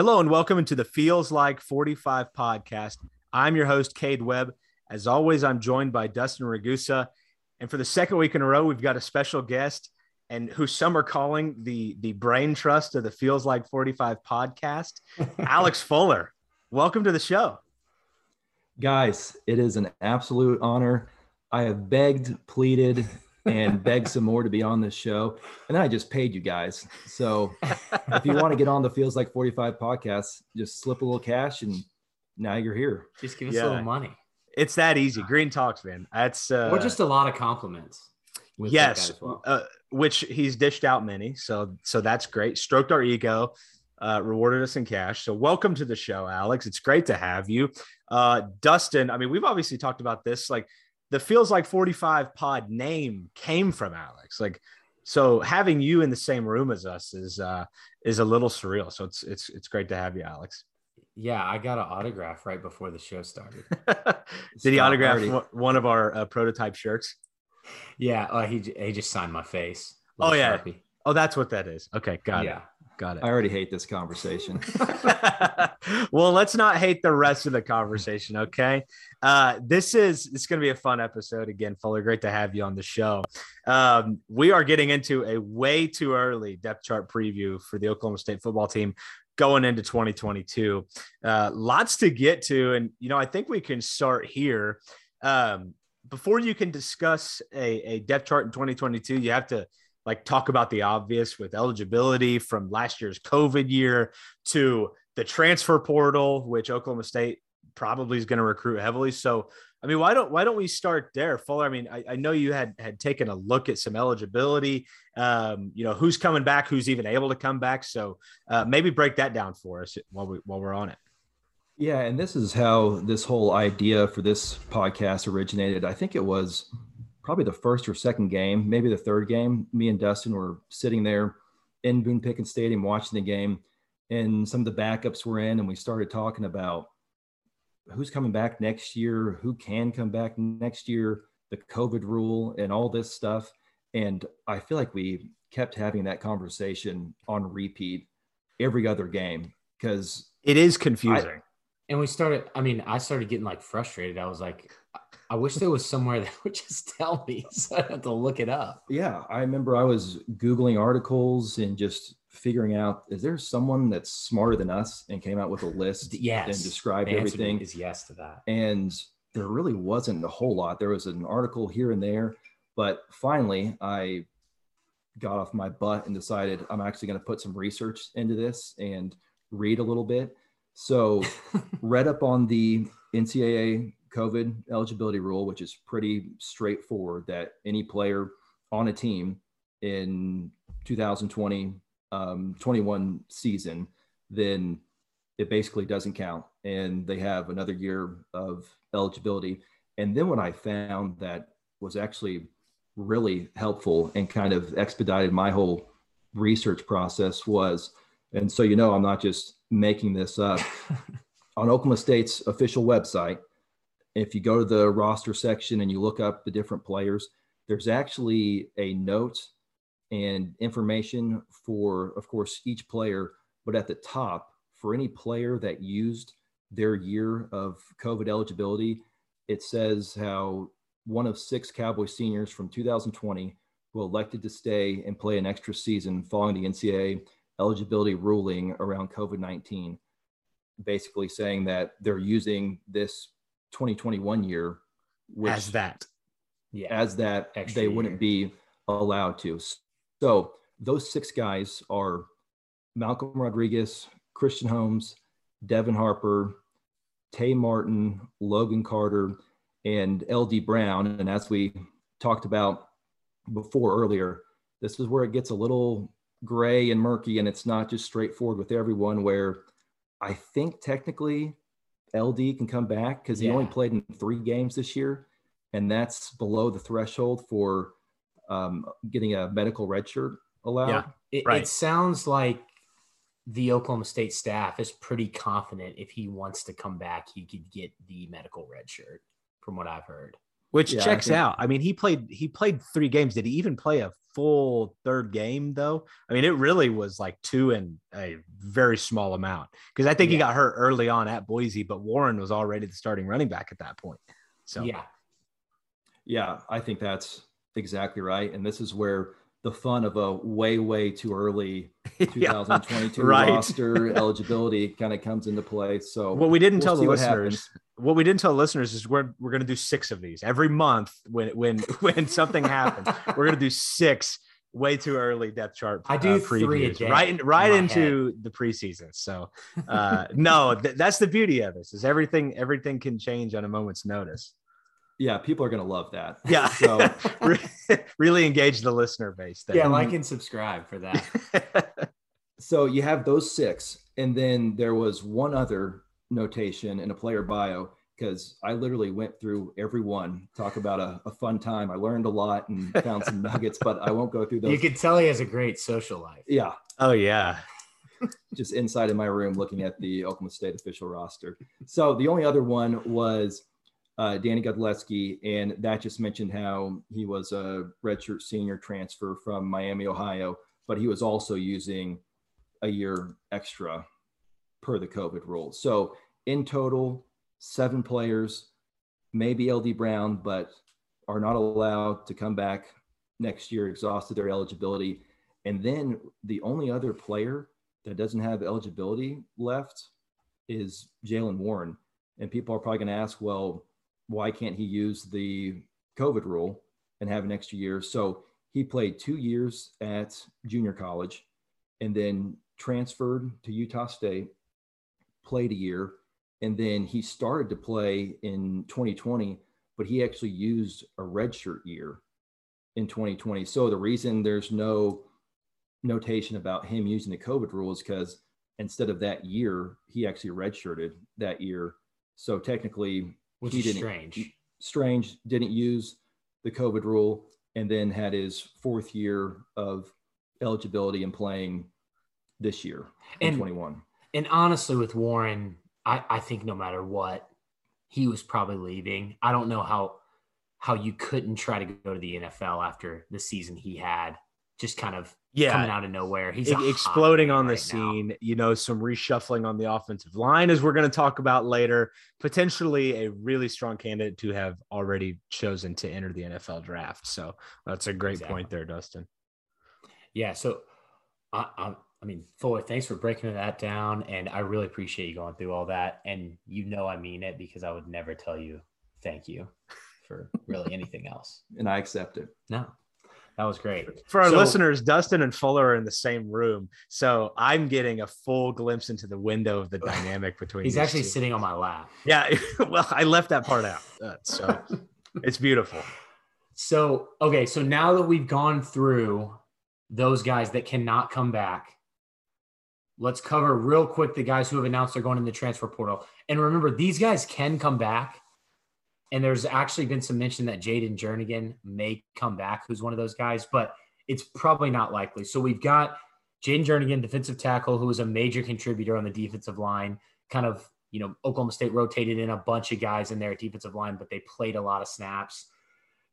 Hello and welcome into the Feels Like 45 podcast. I'm your host, Cade Webb. As always, I'm joined by Dustin Ragusa. And for the second week in a row, we've got a special guest and who some are calling the, the brain trust of the Feels Like 45 podcast, Alex Fuller. Welcome to the show. Guys, it is an absolute honor. I have begged, pleaded, and begged some more to be on this show. And then I just paid you guys. So if you want to get on the Feels Like 45 podcast, just slip a little cash and now you're here. Just give us Yeah. a little money. It's that easy. Green Talks, man. That's uh, or just a lot of compliments. with yes, well. uh, which he's dished out many. So so that's great. Stroked our ego, uh, rewarded us in cash. So welcome to the show, Alex. It's great to have you, uh, Dustin. I mean, we've obviously talked about this. Like the feels like forty five pod name came from Alex. Like so having you in the same room as us is uh, is a little surreal. So it's it's it's great to have you, Alex. yeah, I got an autograph right before the show started. Did he autograph one- one of our uh, prototype shirts? yeah, uh, he he just signed my face. Oh, yeah. Sharpie. Oh, that's what that is. Okay, got yeah. it. Got it. I already hate this conversation. well, let's not hate the rest of the conversation, okay? Uh, this is it's going to be a fun episode again, Fuller. Great to have you on the show. Um, we are getting into a way too early depth chart preview for the Oklahoma State football team going into 2022. Uh, lots to get to, and you know, I think we can start here. Um, before you can discuss a, a depth chart in 2022, you have to like talk about the obvious with eligibility from last year's COVID year to the transfer portal, which Oklahoma State probably is going to recruit heavily. So, I mean, why don't why don't we start there, Fuller? I mean, I, I know you had had taken a look at some eligibility. Um, you know, who's coming back, who's even able to come back. So, uh, maybe break that down for us while we while we're on it. Yeah, and this is how this whole idea for this podcast originated. I think it was probably the first or second game, maybe the third game. Me and Dustin were sitting there in Boone Pickens Stadium watching the game, and some of the backups were in, and we started talking about who's coming back next year, who can come back next year, the COVID rule, and all this stuff. And I feel like we kept having that conversation on repeat every other game because It is confusing. And we started. I mean, I started getting like frustrated. I was like, I- wish there was somewhere that would just tell me, so I don't have to look it up. Yeah, I remember I was Googling articles and just figuring out is there someone that's smarter than us and came out with a list Yes, and described everything. is yes to that. And there really wasn't a whole lot. There was an article here and there, but finally I got off my butt and decided I'm actually going to put some research into this and read a little bit. So read up on the NCAA COVID eligibility rule, which is pretty straightforward that any player on a team in 2020 um, 21 season, then it basically doesn't count. And they have another year of eligibility. And then what I found that was actually really helpful and kind of expedited my whole research process was, and so you know, I'm not just making this up. on Oklahoma State's official website, if you go to the roster section and you look up the different players, there's actually a note and information for, of course, each player. But at the top, for any player that used their year of COVID eligibility, it says how one of six Cowboy seniors from 2020 who elected to stay and play an extra season following the NCAA eligibility ruling around COVID 19 basically saying that they're using this 2021 year which, as that. Yeah. as that Extra they wouldn't be allowed to. So those six guys are Malcolm Rodriguez, Christian Holmes, Devin Harper, Tay Martin, Logan Carter, and LD Brown. And as we talked about before earlier, this is where it gets a little gray and murky, and it's not just straightforward with everyone. Where I think technically LD can come back because he only played in three games this year, and that's below the threshold for um, getting a medical red shirt allowed. Yeah. It, Right. it sounds like the Oklahoma State staff is pretty confident if he wants to come back, he could get the medical red shirt, from what I've heard. Which Yeah, I checks think- out. I mean, he played he played three games. Did he even play a full third game though? I mean, it really was like two and a very small amount because I think he got hurt early on at Boise, but Warren was already the starting running back at that point. So Yeah. Yeah, I think that's exactly right. And this is where the fun of a way, way too early Yeah, 2022 right. roster eligibility kind of comes into play. So What we didn't we'll tell the see what listeners, happens. what we didn't tell listeners is we're we're gonna do six of these every month when when when something happens. We're gonna do six way too early depth chart. I do uh, three a previews, day right in, in right my into the preseason. So uh, no, th- that's the beauty of this is everything everything can change on a moment's notice. Yeah, people are going to love that. Yeah, So really engage the listener base. There. Yeah, like mm-hmm. and subscribe for that. so you have those six, and then there was one other notation in a player bio because I literally went through every one. Talk about a, a fun time. I learned a lot and found some nuggets, but I won't go through those. you could tell he has a great social life. yeah, oh yeah, just inside in my room looking at the Oklahoma State official roster. So the only other one was uh, Danny Godlevske, and that just mentioned how he was a redshirt senior transfer from Miami, Ohio, but he was also using a year extra per the COVID rule. So in total, seven players, maybe LD Brown, but are not allowed to come back next year, exhausted their eligibility. And then the only other player that doesn't have eligibility left is Jaylen Warren. And people are probably going to ask, well, why can't he use the COVID rule and have an extra year? So he played two years at junior college and then transferred to Utah State, played a year, and then he started to play in 2020, but he actually used a redshirt year in 2020. So the reason there's no notation about him using the COVID rule is because instead of that year, he actually redshirted that year. So technically, Which he is didn't- strange. Strange didn't use the COVID rule and then had his fourth year of eligibility and playing this year in And- 21. And honestly, with Warren, I, I think no matter what, he was probably leaving. I don't know how how you couldn't try to go to the NFL after the season he had, just kind of yeah. coming out of nowhere. He's a hot exploding name on the right now. scene. You know, some reshuffling on the offensive line, as we're going to talk about later. Potentially a really strong candidate to have already chosen to enter the NFL draft. So that's a great Exactly. point there, Dustin. Yeah. So, I, I, I mean, Fuller, thanks for breaking that down, and I really appreciate you going through all that. And you know, I mean it because I would never tell you thank you for really anything else. And I accept it. No, that was great. For our So- listeners, Dustin and Fuller are in the same room, so I'm getting a full glimpse into the window of the dynamic between. He's actually two. sitting on my lap. Yeah, well, I left that part out, uh, so it's beautiful. So, okay, so now that we've gone through those guys that cannot come back, let's cover real quick the guys who have announced they're going in the transfer portal. And remember, these guys can come back. And there's actually been some mention that Jaden Jernigan may come back, who's one of those guys, but it's probably not likely. So we've got Jaden Jernigan, defensive tackle, who was a major contributor on the defensive line. Kind of, you know, Oklahoma State rotated in a bunch of guys in their defensive line, but they played a lot of snaps.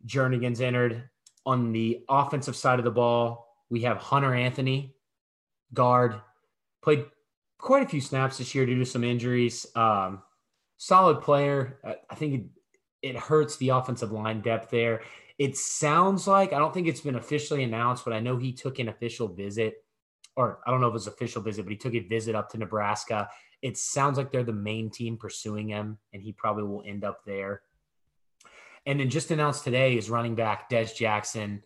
Jernigan's entered. On the offensive side of the ball, we have Hunter Anthony, guard, played quite a few snaps this year due to some injuries. Um, solid player. I think it, hurts the offensive line depth there. It sounds like, I don't think it's been officially announced, but I know he took an official visit, or I don't know if it was official visit, but he took a visit up to Nebraska. It sounds like they're the main team pursuing him, and he probably will end up there. And then just announced today is running back Dez Jackson.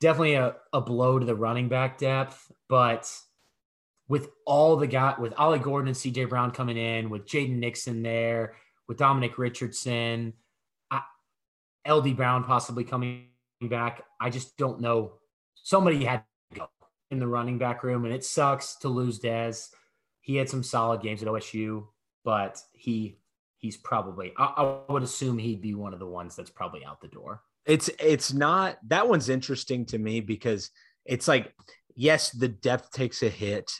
Definitely a, a blow to the running back depth, but with all the guy with Ollie Gordon and CJ Brown coming in, with Jaden Nixon there, with Dominic Richardson, LD Brown possibly coming back. I just don't know. Somebody had to go. in the running back room, and it sucks to lose Dez. He had some solid games at OSU, but he he's probably I, I would assume he'd be one of the ones that's probably out the door. It's it's not that one's interesting to me because it's like yes, the depth takes a hit.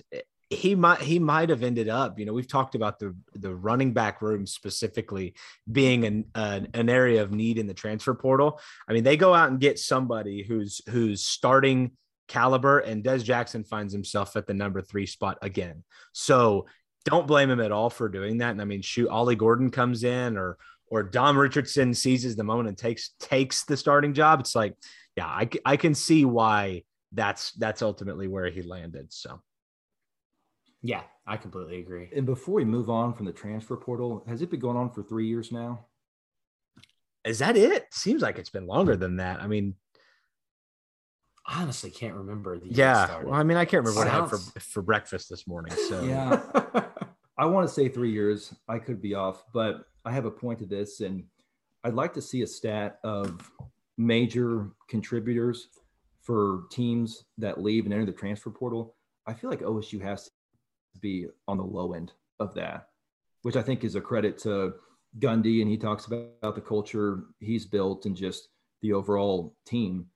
He might he might have ended up, you know, we've talked about the the running back room specifically being an, an area of need in the transfer portal. I mean, they go out and get somebody who's who's starting caliber, and Dez Jackson finds himself at the number three spot again. So don't blame him at all for doing that. And I mean, shoot, Ollie Gordon comes in or or Dom Richardson seizes the moment and takes takes the starting job. It's like, yeah, I, I can see why that's that's ultimately where he landed. So yeah, I completely agree. And before we move on from the transfer portal, has it been going on for three years now? Is that it? Seems like it's been longer than that. I mean, I honestly can't remember the yeah. Well, I mean, I can't remember what I had for for breakfast this morning. So yeah, I want to say three years. I could be off, but I have a point to this, and I'd like to see a stat of major contributors for teams that leave and enter the transfer portal. I feel like OSU has to be on the low end of that, which I think is a credit to Gundy, and he talks about the culture he's built and just the overall team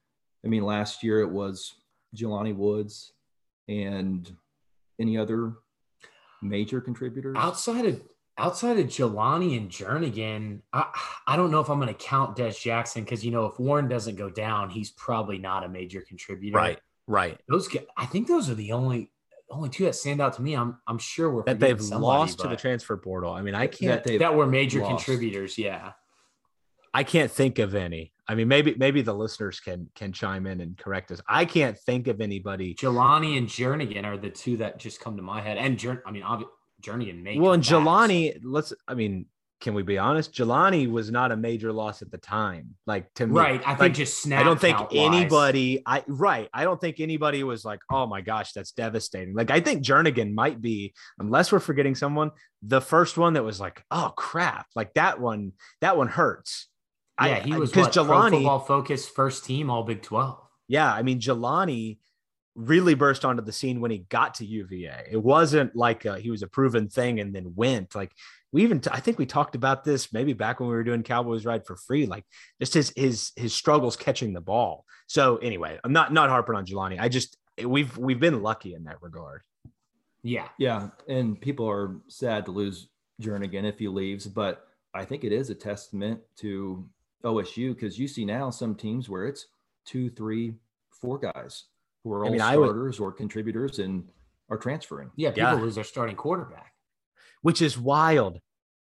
I mean, last year it was Jelani Woods and any other major contributors outside of outside of Jelani and Jernigan. I I don't know if I'm going to count Dez Jackson because you know if Warren doesn't go down, he's probably not a major contributor. Right, right. Those I think those are the only only two that stand out to me. I'm I'm sure we're that they've somebody, lost to the transfer portal. I mean, I can't that, that were major lost. contributors. Yeah, I can't think of any. I mean, maybe maybe the listeners can can chime in and correct us. I can't think of anybody. Jelani and Jernigan are the two that just come to my head. And Jer- I mean, obviously, Jernigan made well, and Jelani. Let's. I mean, can we be honest? Jelani was not a major loss at the time. Like to me, right? I like, think just snap. I don't think anybody. I right. I don't think anybody was like, "Oh my gosh, that's devastating." Like I think Jernigan might be, unless we're forgetting someone, the first one that was like, "Oh crap!" Like that one. That one hurts yeah, he was because Jelani football focus first team all Big Twelve. Yeah, I mean Jelani really burst onto the scene when he got to UVA. It wasn't like a, he was a proven thing and then went like we even t- I think we talked about this maybe back when we were doing Cowboys Ride for free, like just his his his struggles catching the ball. So anyway, I'm not not harping on Jelani. I just we've we've been lucky in that regard. Yeah, yeah, and people are sad to lose Jernigan if he leaves, but I think it is a testament to OSU because you see now some teams where it's two, three, four guys who are all I mean, starters would, or contributors and are transferring. Yeah, people yeah. lose their starting quarterback, which is wild.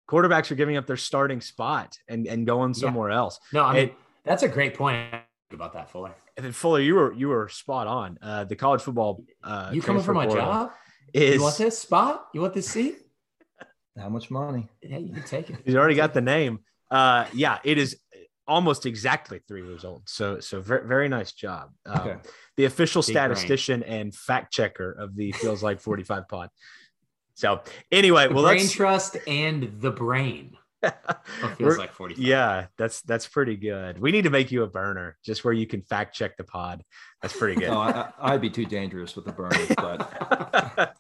Quarterbacks are giving up their starting spot and, and going somewhere yeah. else. No, I mean, it, that's a great point about that, Fuller. And Fuller, you were you were spot on. Uh, the college football. Uh, you coming for my job? Is, you want this spot? You want this seat? How much money? Yeah, you can take it. He's already got the name. Uh, yeah, it is almost exactly three years old. So, so very, very nice job. Um, okay. The official Big statistician brain. and fact checker of the Feels Like 45 pod. So, anyway, the well, brain trust and the brain. feels like 45. Yeah, that's that's pretty good. We need to make you a burner just where you can fact check the pod. That's pretty good. no, I, would be too dangerous with the burner, but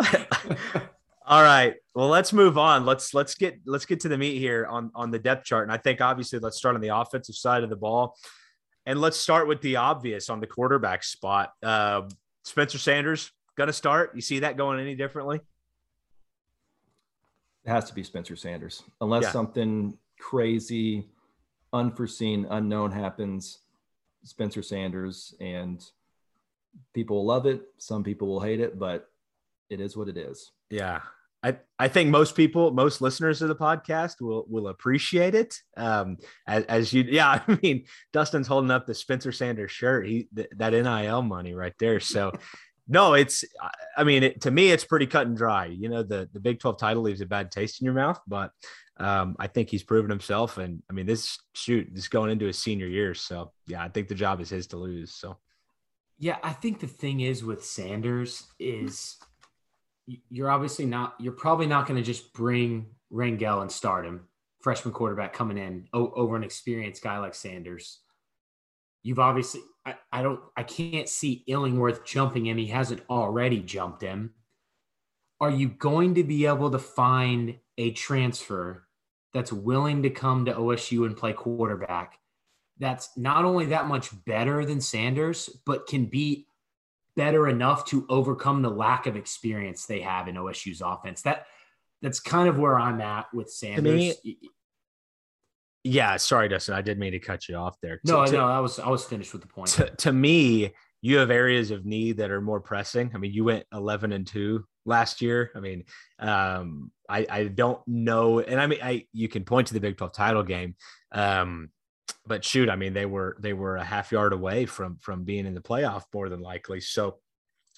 All right. Well, let's move on. Let's let's get let's get to the meat here on on the depth chart. And I think obviously let's start on the offensive side of the ball, and let's start with the obvious on the quarterback spot. Uh, Spencer Sanders gonna start. You see that going any differently? It has to be Spencer Sanders, unless yeah. something crazy, unforeseen, unknown happens. Spencer Sanders, and people will love it. Some people will hate it, but it is what it is. Yeah, I, I think most people, most listeners of the podcast will will appreciate it. Um, as, as you, yeah, I mean, Dustin's holding up the Spencer Sanders shirt. He th- that NIL money right there. So, no, it's, I mean, it, to me, it's pretty cut and dry. You know, the the Big Twelve title leaves a bad taste in your mouth, but um, I think he's proven himself. And I mean, this shoot is going into his senior year. So, yeah, I think the job is his to lose. So, yeah, I think the thing is with Sanders is you're obviously not you're probably not going to just bring Rangel and start him freshman quarterback coming in over an experienced guy like Sanders you've obviously I, I don't I can't see Illingworth jumping him. He hasn't already jumped him. Are you going to be able to find a transfer that's willing to come to OSU and play quarterback that's not only that much better than Sanders, but can be better enough to overcome the lack of experience they have in OSU's offense. That that's kind of where I'm at with Sanders. me, Yeah, sorry, Dustin. I did mean to cut you off there. no, to, no, I was I was finished with the point. To, to me, you have areas of need that are more pressing. I mean, you went 11 and 2 last year. I mean, um, I, I don't know. And I mean, I, you can point to the Big 12 title game. Um, but shoot, I mean, they were, they were a half yard away from, from being in the playoff more than likely. So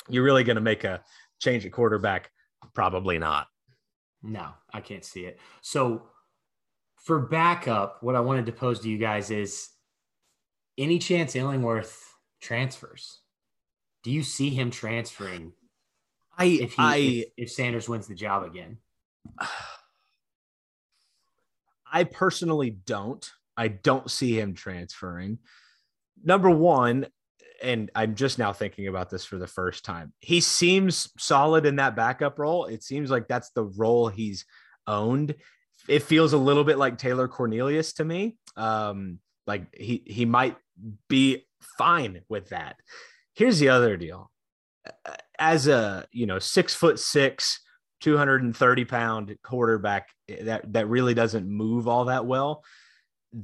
you're really going to make a change at quarterback? Probably not. No, I can't see it. So for backup, what I wanted to pose to you guys is any chance Illingworth transfers? Do you see him transferring I, if he I, if, if Sanders wins the job again? I personally don't. I don't see him transferring. Number one, and I'm just now thinking about this for the first time. He seems solid in that backup role. It seems like that's the role he's owned. It feels a little bit like Taylor Cornelius to me. Um, like he he might be fine with that. Here's the other deal. As a you know six foot six, 230 pound quarterback that that really doesn't move all that well,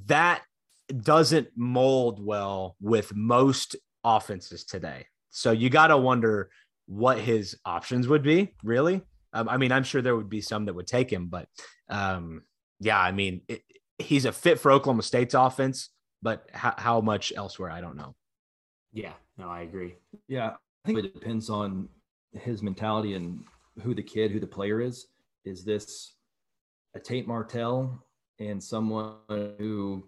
that doesn't mold well with most offenses today. So you got to wonder what his options would be, really. Um, I mean, I'm sure there would be some that would take him, but um, yeah, I mean, it, he's a fit for Oklahoma State's offense, but how, how much elsewhere, I don't know. Yeah, no, I agree. Yeah, I think it depends on his mentality and who the kid, who the player is. Is this a Tate Martell and someone who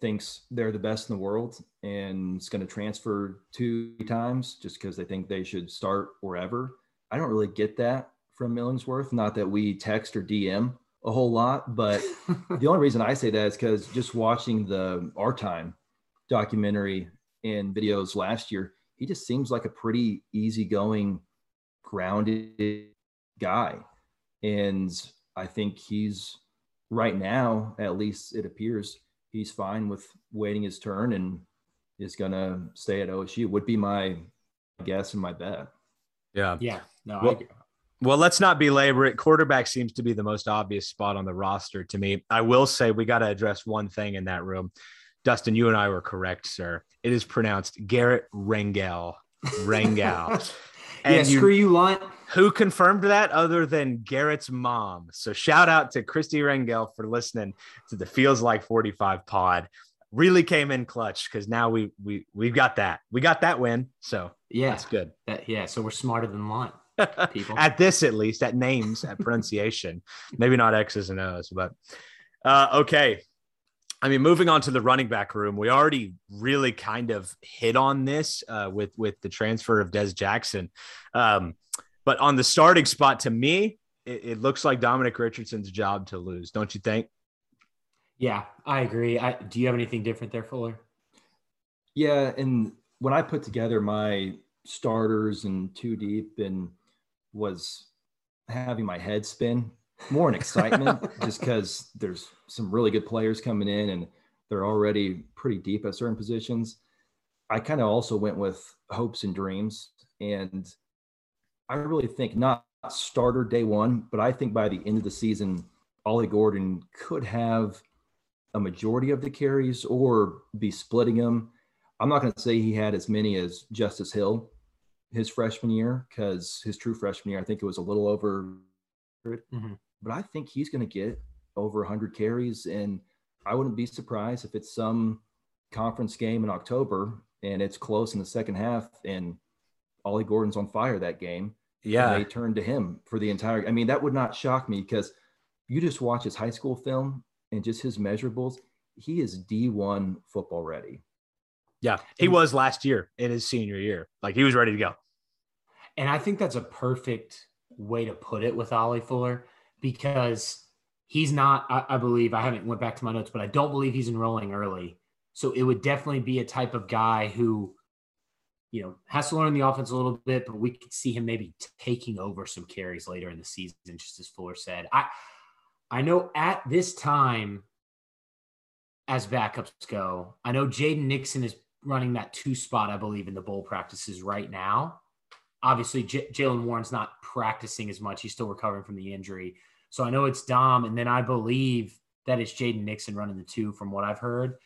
thinks they're the best in the world and is going to transfer two times just because they think they should start wherever. I don't really get that from Millingsworth. Not that we text or DM a whole lot, but the only reason I say that is because just watching the Our Time documentary and videos last year, he just seems like a pretty easygoing, grounded guy. And I think he's right now, at least it appears, he's fine with waiting his turn and is going to stay at OSU. Would be my guess and my bet. Yeah. Yeah, no, Well- I agree. Well, let's not belabor it. Quarterback seems to be the most obvious spot on the roster to me. I will say we got to address one thing in that room. Dustin, you and I were correct, sir. It is pronounced Garrett Rangel. Rangel. yeah, you- screw you, Lunt. Who confirmed that other than Garrett's mom? So shout out to Christy Rangel for listening to the Feels Like 45 pod. Really came in clutch because now we we we've got that. We got that win. So Yeah, that's good. that, yeah. So we're smarter than Lunt. People. at this at least at names at pronunciation maybe not x's and o's but uh, okay i mean moving on to the running back room we already really kind of hit on this uh, with with the transfer of dez jackson um, but on the starting spot to me it, it looks like dominic richardson's job to lose don't you think Yeah, I agree. I, do you have anything different there, Fuller? Yeah, and when I put together my starters and two deep and was having my head spin more in excitement just because there's some really good players coming in and they're already pretty deep at certain positions. I kind of also went with hopes and dreams. And I really think not starter day one, but I think by the end of the season, Ollie Gordon could have a majority of the carries or be splitting them. I'm not going to say he had as many as Justice Hill his freshman year because his true freshman year, I think it was a little over, Mhm. but I think he's going to get over 100 carries. And I wouldn't be surprised if it's some conference game in October and it's close in the second half and Ollie Gordon's on fire that game. yeah And they turn to him for the entire. I mean, that would not shock me because you just watch his high school film and just his measurables. He is D1 football ready. Yeah he was last year in his senior year like he was ready to go And I think that's a perfect way to put it with Ollie Fuller because he's not, I, I believe, I haven't went back to my notes, but I don't believe he's enrolling early. So it would definitely be a type of guy who, you know, has to learn the offense a little bit, but we could see him maybe taking over some carries later in the season, just as Fuller said. I I know at this time, as backups go, I know Jaden Nixon is running that two spot, I believe, in the bowl practices right now. Obviously, J- Jaylen Warren's not practicing as much. He's still recovering from the injury. So I know it's Dom, and then I believe that it's Jaden Nixon running the two from what I've heard.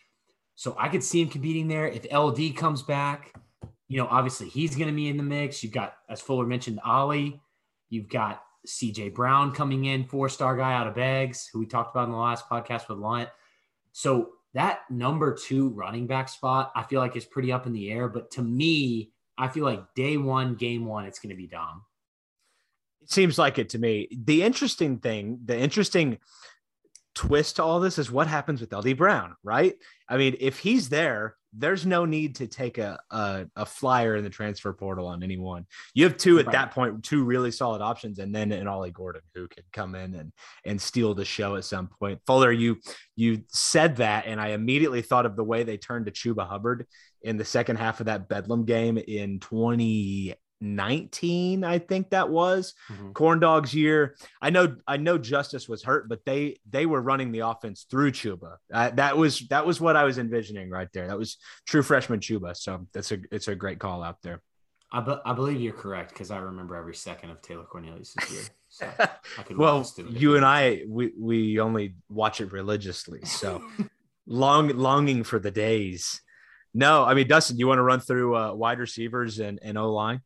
So I could see him competing there. If LD comes back, you know, obviously he's going to be in the mix. You've got, as Fuller mentioned, Ollie. You've got CJ Brown coming in, four star guy out of Bags, who we talked about in the last podcast with Lunt. So that number two running back spot, I feel like is pretty up in the air. But to me, I feel like day one, game one, it's going to be Dom. It seems like it to me. The interesting thing, the interesting twist to all this is what happens with LD Brown, right? I mean, if he's there, there's no need to take a, a, a flyer in the transfer portal on anyone. You have two at Right. that point, two really solid options, and then an Ollie Gordon who can come in and and steal the show at some point. Fuller, you you said that, and I immediately thought of the way they turned to Chuba Hubbard in the second half of that Bedlam game in 2019, I think that was Mhm. corn dogs year. I know I know Justice was hurt, but they they were running the offense through Chuba. Uh, that was that was what I was envisioning right there. That was true freshman Chuba. So that's a it's a great call out there. I, be- I believe you're correct because I remember every second of Taylor Cornelius year. So well, walk us through it. you and I we we only watch it religiously. So long longing for the days. No, I mean Dustin, you want to run through uh, wide receivers and, and O line?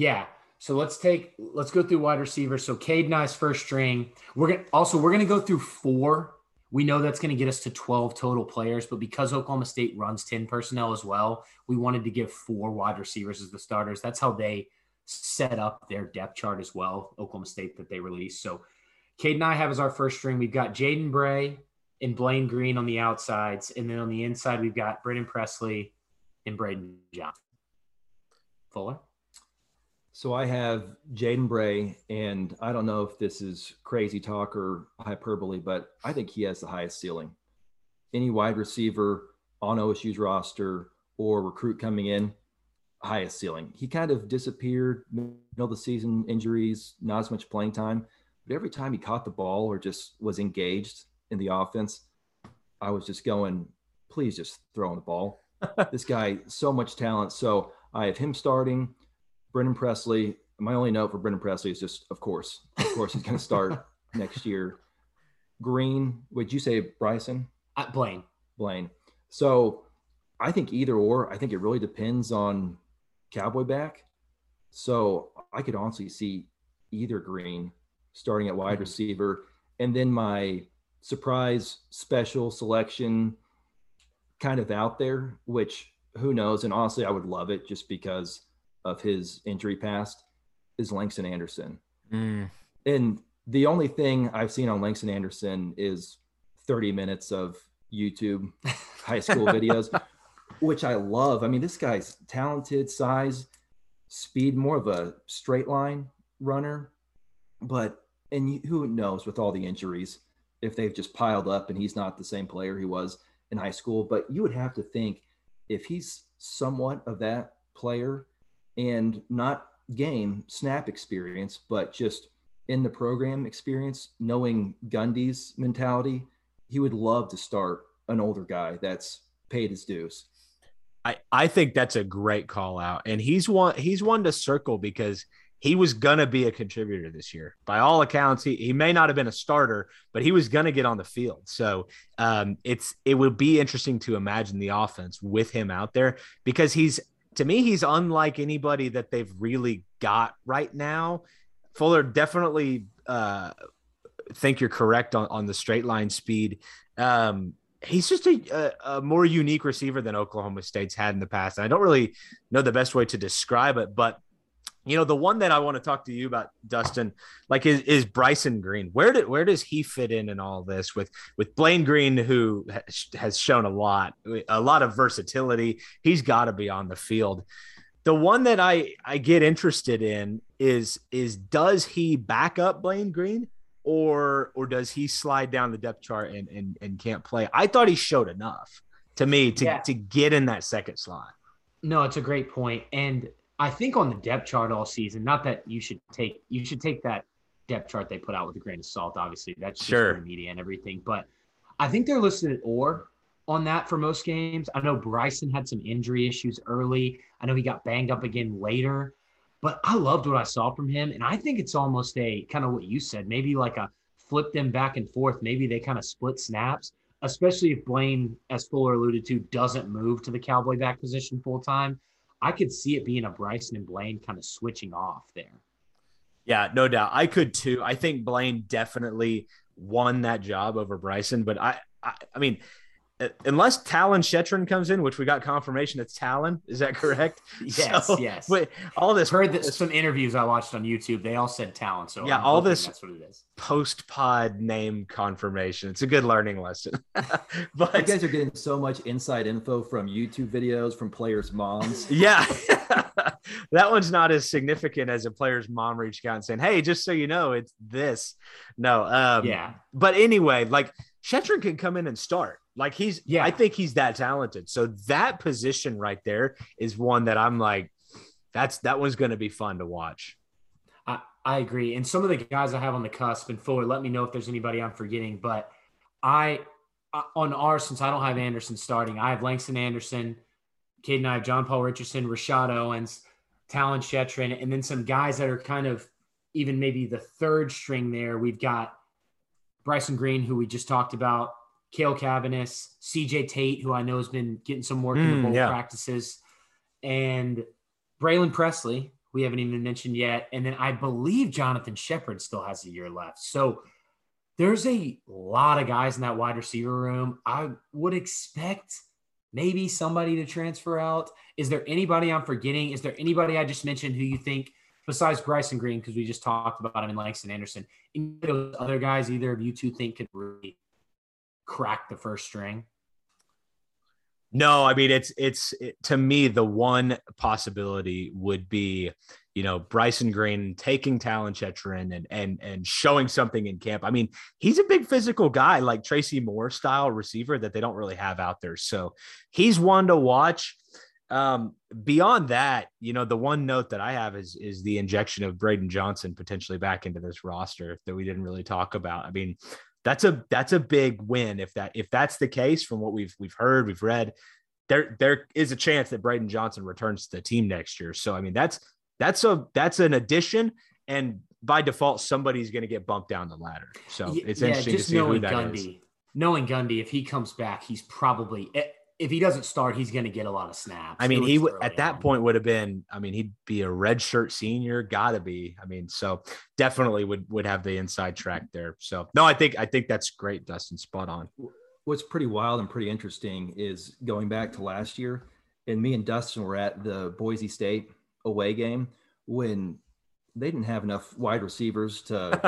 Yeah. So let's take let's go through wide receivers. So Cade Nice first string. We're gonna also we're gonna go through four. We know that's gonna get us to 12 total players, but because Oklahoma State runs 10 personnel as well, we wanted to give four wide receivers as the starters. That's how they set up their depth chart as well, Oklahoma State that they released. So Cade and I have as our first string. We've got Jaden Bray and Blaine Green on the outsides. And then on the inside, we've got Brennan Presley and Braydon Johnson. Fuller? So I have Jaden Bray, and I don't know if this is crazy talk or hyperbole, but I think he has the highest ceiling. Any wide receiver on OSU's roster or recruit coming in, highest ceiling. He kind of disappeared middle of the season, injuries, not as much playing time. But every time he caught the ball or just was engaged in the offense, I was just going, please just throw him the ball. this guy, so much talent. So I have him starting. Brennan Presley. My only note for Brennan Presley is just, of course, of course, he's going to start next year. Green, would you say Bryson? Uh, Blaine. Blaine. So I think either or. I think it really depends on Cowboy back. So I could honestly see either Green starting at wide Mhm. receiver, and then my surprise special selection kind of out there, which who knows? And honestly, I would love it just because of his injury past, is Langston Anderson. Mm. And the only thing I've seen on Langston Anderson is 30 minutes of YouTube high school videos, which I love. I mean, this guy's talented, size, speed, more of a straight line runner. But, and who knows with all the injuries, if they've just piled up and he's not the same player he was in high school. But you would have to think if he's somewhat of that player and not gain snap experience, but just in the program experience, knowing Gundy's mentality, he would love to start an older guy that's paid his dues. I, I think that's a great call out. And he's one he's one to circle because he was gonna be a contributor this year. By all accounts, he, he may not have been a starter, but he was gonna get on the field. So um, it's it would be interesting to imagine the offense with him out there because he's to me, he's unlike anybody that they've really got right now. Fuller definitely uh, think you're correct on, on the straight line speed. Um, he's just a, a, a more unique receiver than Oklahoma State's had in the past. And I don't really know the best way to describe it, but you know, the one that I want to talk to you about, Dustin, like is, is Bryson Green. Where did where does he fit in in all this with with Blaine Green, who has shown a lot, a lot of versatility. He's got to be on the field. The one that I I get interested in is is does he back up Blaine Green or or does he slide down the depth chart and and, and can't play? I thought he showed enough to me to, Yeah. to get in that second slot. No, it's a great. And I think on the depth chart all season, not that you should take you should take that depth chart they put out with a grain of salt. Obviously, that's just Sure. for the media and everything. But I think they're listed at or on that for most games. I know Bryson had some injury issues early. I know he got banged up again later. But I loved what I saw from him. And I think it's almost a kind of what you said, maybe like a flip them back and forth. Maybe they kind of split snaps, especially if Blaine, as Fuller alluded to, doesn't move to the cowboy back position full time. I could see it being a Bryson and Blaine kind of switching off there. Yeah, no doubt. I could too. I think Blaine definitely won that job over Bryson, but I, I, I mean, unless Talyn Shettron comes in, which we got confirmation it's Talon, is that correct? Yes, So, yes. Wait, all this Heard that some interviews I watched on YouTube, they all said talent. So Yeah, I'm all this- that's what it is. post pod name confirmation. It's a good learning lesson. But you but guys are getting so much inside info from YouTube videos from players' moms. yeah, that one's not as significant as a player's mom reached out and saying, "Hey, just so you know, it's this." No, um, Yeah. But anyway, like Shettron can come in and start. Like he's, Yeah. I think he's that talented. So that position right there is one that I'm like, that's that one's going to be fun to watch. I, I agree. And some of the guys I have on the cusp and Fuller, let me know if there's anybody I'm forgetting. But I, I- on ours, since I don't have Anderson starting, I have Langston Anderson, Cade and I have John Paul Richardson, Rashad Owens, Talyn Shettron, and then some guys that are kind of even maybe the third string there. We've got Bryson Green, who we just talked about, Cale Cabbiness, CJ Tate, who I know has been getting some work in Mm, the bowl yeah. practices, and Braylon Presley, we haven't even mentioned yet. And then I believe Jonathan Shepard still has a year left. So there's a lot of guys in that wide receiver room. I would expect maybe somebody to transfer out. Is there anybody I'm forgetting? Is there anybody I just mentioned who you think, besides Bryson Green, because we just talked about him and Langston Anderson, any of those other guys either of you two think could really crack the first string? No, I mean it's it's it, to me the one possibility would be, you know, Bryson Green taking Talyn Shettron and and and showing something in camp. I mean, he's a big physical guy, like Tracy Moore style receiver that they don't really have out there. So he's one to watch. Um, beyond that, you know, the one note that I have is is the injection of Braydon Johnson potentially back into this roster that we didn't really talk about. I mean, that's a that's a big win if that if that's the case from what we've we've heard we've read there there is a chance that Braydon Johnson returns to the team next year so I mean that's that's a that's an addition and by default somebody's going to get bumped down the ladder so it's interesting to see who knowing that Gundy, is. knowing Gundy, if he comes back, he's probably eh, if he doesn't start, he's going to get a lot of snaps. I mean he least would at that on. point would have been I mean he'd be a red shirt senior gotta be I mean so definitely would would have the inside track there so no I think I think that's great Dustin spot on What's pretty wild and pretty interesting is going back to last year, and me and Dustin were at the Boise State away game when they didn't have enough wide receivers to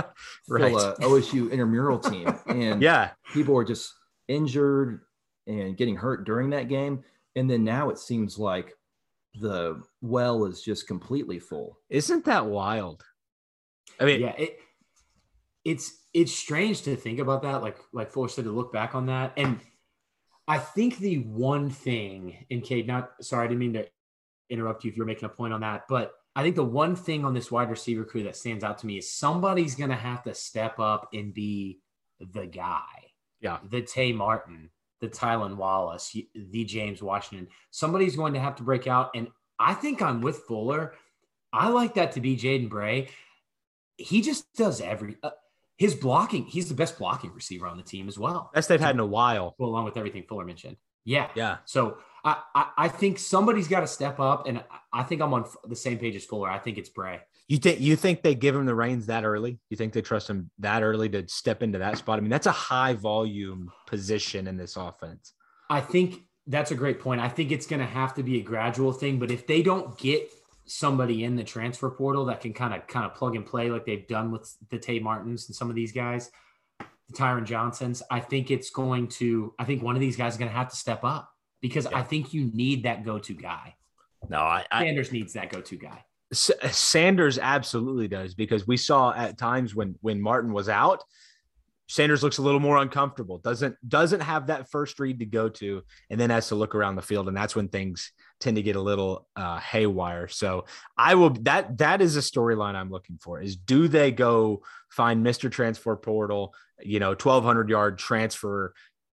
Right. fill a OSU intramural team, and yeah people were just injured and getting hurt during that game. And then now it seems like the well is just completely full. isn't that wild I mean yeah, it, it's it's strange to think about that. Like like Fuller said, to look back on that, and I think the one thing in Cade, not sorry, I didn't mean to interrupt you if you're making a point on that, but I think the one thing on this wide receiver crew that stands out to me is somebody's going to have to step up and be the guy. Yeah. The Tay Martin, the Tylan Wallace, the James Washington. Somebody's going to have to break out. And I think I'm with Fuller. I like that to be Jaden Bray. He just does every uh, his blocking. He's the best blocking receiver on the team as well. best they've had in a while Well, along with everything Fuller mentioned. Yeah. yeah So I, I, I think somebody's got to step up, and I- I think I'm on the same page as Fuller. I think it's Bray. You think you think they give him the reins that early? You think they trust him that early to step into that spot? I mean, that's a high volume position in this offense. I think that's a great point. I think it's going to have to be a gradual thing, but if they don't get somebody in the transfer portal that can kind of kind of plug and play like they've done with the Tay Martins and some of these guys, the Tyron Johnsons, I think it's going to. I think one of these guys is going to have to step up because I think you need that go-to guy. No, I, I Sanders needs that go-to guy. S- Sanders absolutely does because we saw at times when when Martin was out, Sanders looks a little more uncomfortable. Doesn't doesn't have that first read to go to, and then has to look around the field, and that's when things tend to get a little uh, haywire. So I will that that is a storyline I'm looking for. Is do they go find Mr. Transfer Portal, you know, 1200 yard transfer,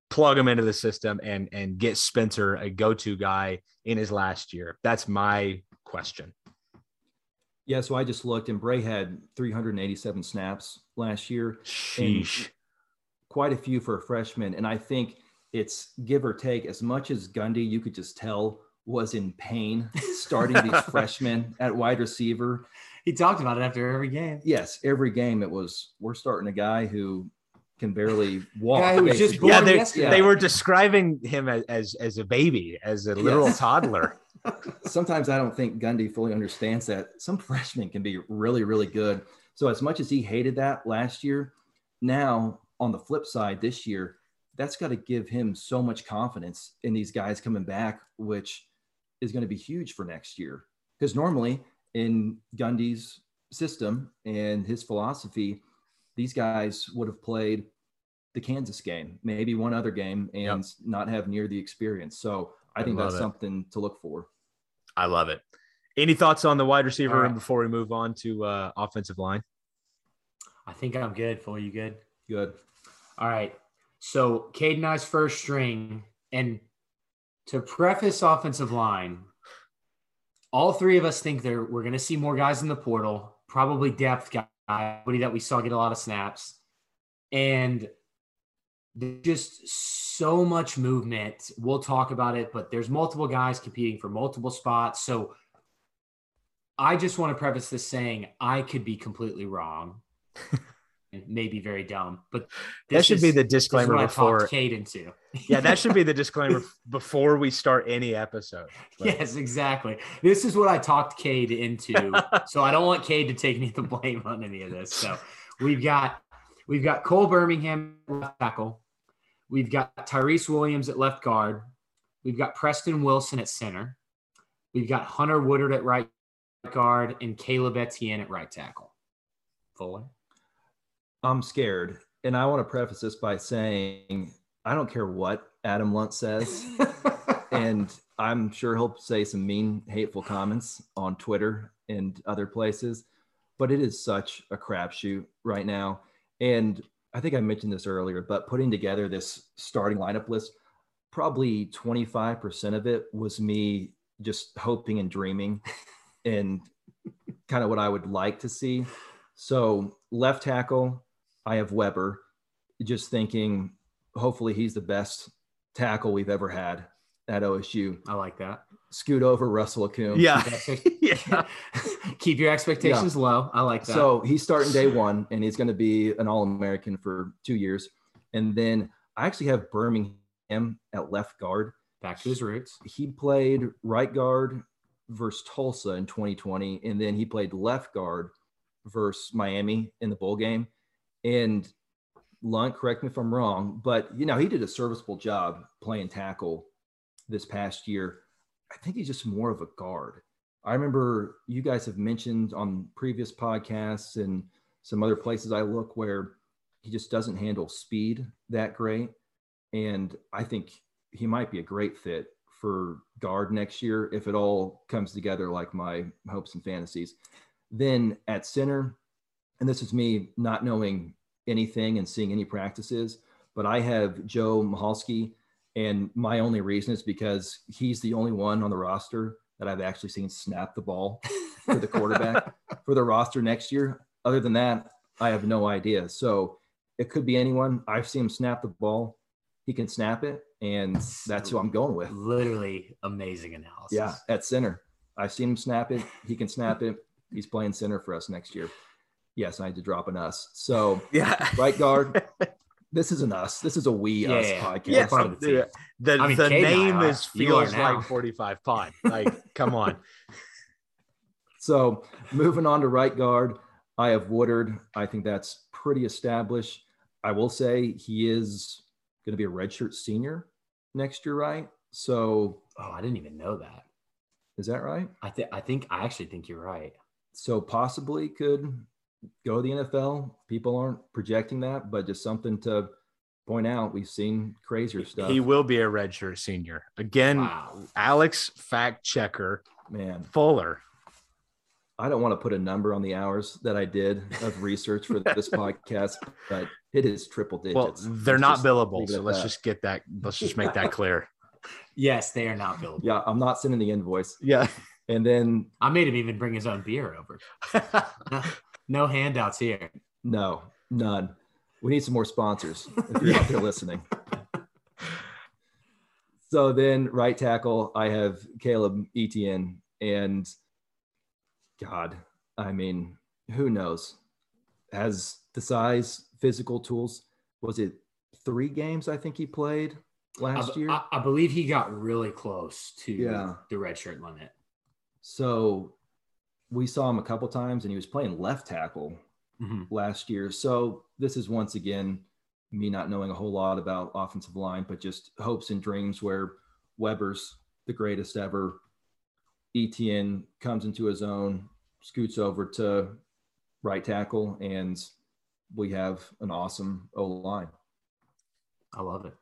plug him into the system, and and get Spencer a go to guy in his last year? That's my question. Yeah, so I just looked, and Bray had 387 snaps last year. Sheesh. Quite a few for a freshman. And I think it's give or take as much as Gundy, you could just tell was in pain starting these freshmen at wide receiver. He talked about it after every game. Yes, every game it was we're starting a guy who can barely walk. Guy who was just born Yeah, they, yesterday. they were describing him as, as as a baby, as a literal Yes. toddler. sometimes I don't think Gundy fully understands that some freshmen can be really, really good. So as much as he hated that last year, now on the flip side, this year, that's got to give him so much confidence in these guys coming back, which is going to be huge for next year. Because normally in Gundy's system and his philosophy, these guys would have played the Kansas game, maybe one other game, and not have near the experience. So I I think love that's it. something to look for. I love it. Any thoughts on the wide receiver All room before we move on to uh, offensive line? I think I'm good. For you good? Good. All right. So Cade and I's first string, and to preface offensive line, all three of us think there we're going to see more guys in the portal, probably depth guy, somebody that we saw get a lot of snaps, and there's just so much movement. We'll talk about it, but there's multiple guys competing for multiple spots. So I just want to preface this saying I could be completely wrong. and maybe very dumb, but That should be the disclaimer before. Cade into. Yeah, that should be the disclaimer before we start any episode. Like, yes, exactly. This is what I talked Cade into. so I don't want Cade to take any of the blame on any of this. So we've got we've got Cole Birmingham at left tackle. We've got Tyrese Williams at left guard. We've got Preston Wilson at center. We've got Hunter Woodard at right guard and Caleb Etienne at right tackle. Fuller. I'm scared. And I want to preface this by saying I don't care what Adam Lunt says. and I'm sure he'll say some mean, hateful comments on Twitter and other places. But it is such a crapshoot right now. And I think I mentioned this earlier, but putting together this starting lineup list, probably 25% of it was me just hoping and dreaming and kind of what I would like to see. So, left tackle, I have Weber, just thinking hopefully he's the best tackle we've ever had at OSU. I like that. Scoot over Russell Okung. yeah, Keep yeah. Keep your expectations low. I like that. So he's starting day one, and he's going to be an All American for two years. And then I actually have Birmingham at left guard. back to his roots. He played right guard versus Tulsa in 2020, and then he played left guard versus Miami in the bowl game. And Lunt, correct me if I'm wrong, but you know he did a serviceable job playing tackle this past year. I think he's just more of a guard. I remember you guys have mentioned on previous podcasts and some other places I look where he just doesn't handle speed that great. And I think he might be a great fit for guard next year if it all comes together like my hopes and fantasies. Then at center, and this is me not knowing anything and seeing any practices, but I have Joe Michalski, and my only reason is because he's the only one on the roster that I've actually seen snap the ball for the quarterback for the roster next year. Other than that, I have no idea. So it could be anyone. I've seen him snap the ball. He can snap it, and that's who I'm going with. Literally amazing analysis. Yeah, at center. I've seen him snap it. He can snap it. He's playing center for us next year. Yes, I had to drop an us. So Yeah. right guard. This isn't us. This is a we Yeah, us yeah. podcast. Yeah, part the. The, I mean, the Cade and I name is You feels like 45 pod. Like, come on. So moving on to right guard, I have Woodard. I think that's pretty established. I will say he is going to be a redshirt senior next year, right? So Oh, I didn't even know that. is that right? I think I think I actually think you're right. So possibly could go to the NFL. People aren't projecting that, but just something to point out. We've seen crazier stuff. He will be a redshirt senior again. Wow. Alex fact checker Man, Fuller. I don't want to put a number on the hours that I did of research for this podcast, but it is triple digits. Well, they're Let's not billable, so let's that. just get that. Let's just make that clear. Yes, they are not billable. Yeah, I'm not sending the invoice. Yeah. And then I made him even bring his own beer over. No, handouts here. no, none. We need some more sponsors if you're out there listening. So then right tackle, I have Caleb Etienne and God, I mean, who knows? Has the size, physical tools. Was it three games I think he played last I, year? I, I believe he got really close to Yeah. the red shirt limit. So we saw him a couple times and he was playing left tackle Mhm. last year. So this is once again me not knowing a whole lot about offensive line, but just hopes and dreams where Weber's the greatest ever. Etienne comes into his own, scoots over to right tackle, and we have an awesome O line. I love it.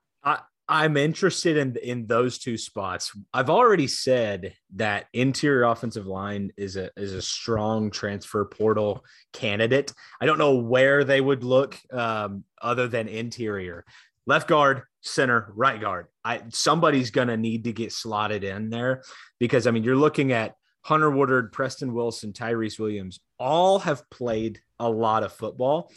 I'm interested in in those two spots. I've already said that interior offensive line is a is a strong transfer portal candidate. I don't know where they would look um, other than interior, left guard, center, right guard. I somebody's gonna need to get slotted in there because I mean you're looking at Hunter Woodard, Preston Wilson, Tyrese Williams, all have played a lot of football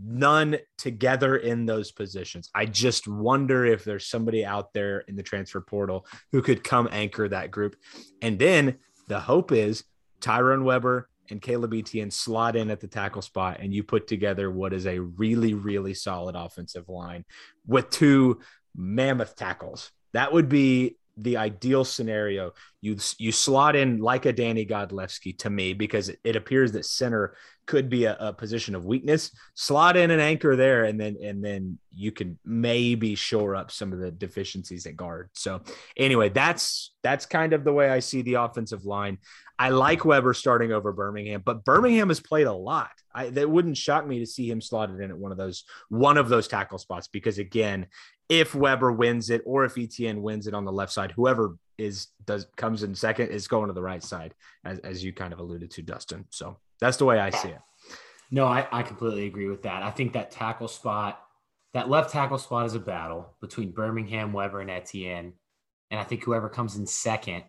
none together in those positions. I just wonder if there's somebody out there in the transfer portal who could come anchor that group. And then the hope is Tyrone Weber and Caleb Etienne slot in at the tackle spot, and you put together what is a really, really solid offensive line with two mammoth tackles. That would be the ideal scenario. You you slot in like a Danny Godlevske to me because it, it appears that center could be a, a position of weakness. Slot in an anchor there, and then and then you can maybe shore up some of the deficiencies at guard. So anyway, that's that's kind of the way I see the offensive line. I like Weber starting over Birmingham, but Birmingham has played a lot. I that wouldn't shock me to see him slotted in at one of those one of those tackle spots because again, if Weber wins it or if Etienne wins it on the left side, whoever is does comes in second is going to the right side, as, as you kind of alluded to, Dustin. So that's the way I see it. No, I, I completely agree with that. I think that tackle spot, that left tackle spot is a battle between Birmingham, Weber, and Etienne. And I think whoever comes in second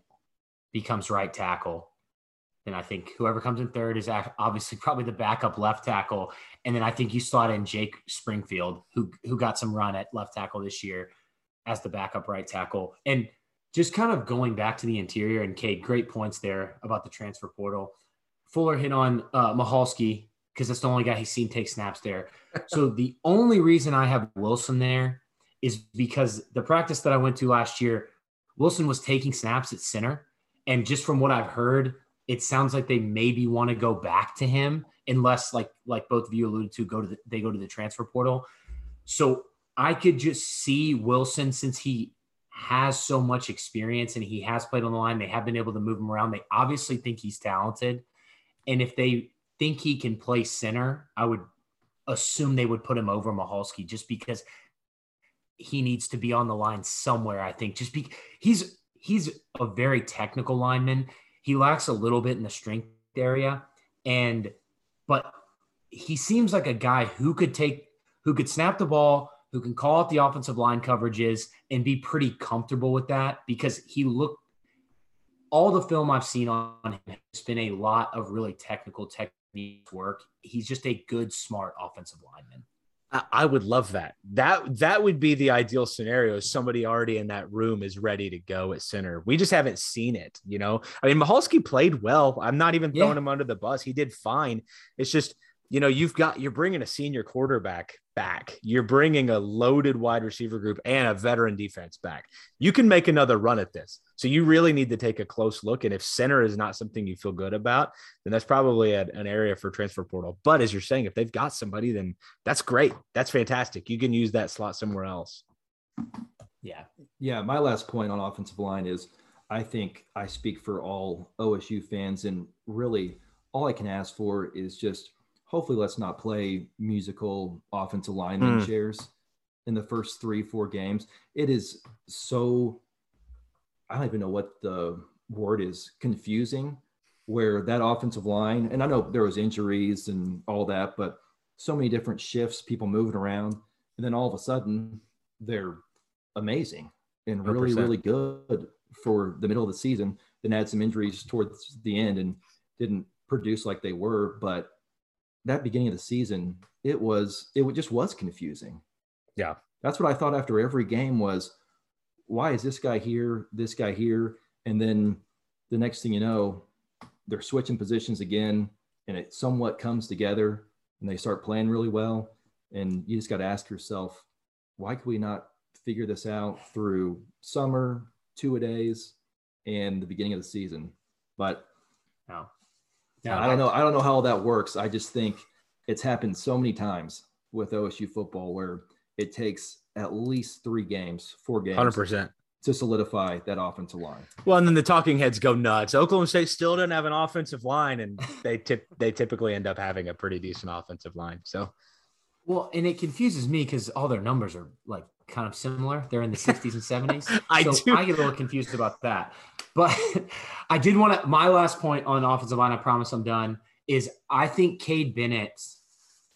becomes right tackle. Then I think whoever comes in third is obviously probably the backup left tackle. And then I think you slot in Jake Springfield, who who got some run at left tackle this year as the backup right tackle. And just kind of going back to the interior, and Cade, great points there about the transfer portal. Fuller hit on uh, Michalski because that's the only guy he's seen take snaps there. so the only reason I have Wilson there is because the practice that I went to last year, Wilson was taking snaps at center. And just from what I've heard, it sounds like they maybe want to go back to him unless like like both of you alluded to go to the, they go to the transfer portal. So I could just see Wilson since he has so much experience and he has played on the line. They have been able to move him around. They obviously think he's talented. And if they think he can play center, I would assume they would put him over Michalski just because he needs to be on the line somewhere. I think just be he's he's a very technical lineman. He lacks a little bit in the strength area, and but he seems like a guy who could take who could snap the ball, who can call out the offensive line coverages and be pretty comfortable with that because he looked all the film I've seen on him has been a lot of really technical technique work. He's just a good, smart offensive lineman. I- would love that. That that would be the ideal scenario. Somebody already in that room is ready to go at center. We just haven't seen it. You know, I mean, Michalski played well. I'm not even throwing Yeah. him under the bus. He did fine. It's just you know you've got you're bringing a senior quarterback back. You're bringing a loaded wide receiver group and a veteran defense back. You can make another run at this. So you really need to take a close look. And if center is not something you feel good about, then that's probably an area for transfer portal. But as you're saying, if they've got somebody, then that's great. That's fantastic. You can use that slot somewhere else. Yeah. Yeah, my last point on offensive line is I think I speak for all OSU fans, and really all I can ask for is just hopefully let's not play musical offensive lineman Hmm. chairs in the first three, four games. It is so I don't even know what the word is confusing where that offensive line, and I know there was injuries and all that, but so many different shifts, people moving around, and then all of a sudden they're amazing and really, 100%. really good for the middle of the season. Then had some injuries towards the end and didn't produce like they were, but that beginning of the season, it was it just was confusing. Yeah. That's what I thought after every game was why is this guy here, this guy here? And then the next thing you know, they're switching positions again and it somewhat comes together and they start playing really well. And you just got to ask yourself, why could we not figure this out through summer, two a days, and the beginning of the season? But No. I don't know. I don't know how all that works. I just think it's happened so many times with OSU football where it takes at least three games, four games Hundred percent. to solidify that offensive line. Well, and then the talking heads go nuts. Oklahoma State still doesn't have an offensive line, and they tip they typically end up having a pretty decent offensive line. So Well, and it confuses me because all their numbers are like kind of similar. They're in the 60s and 70s. I so do- I get a little confused about that. But I did want to. My last point on offensive line, I promise I'm done, is I think Cade Bennett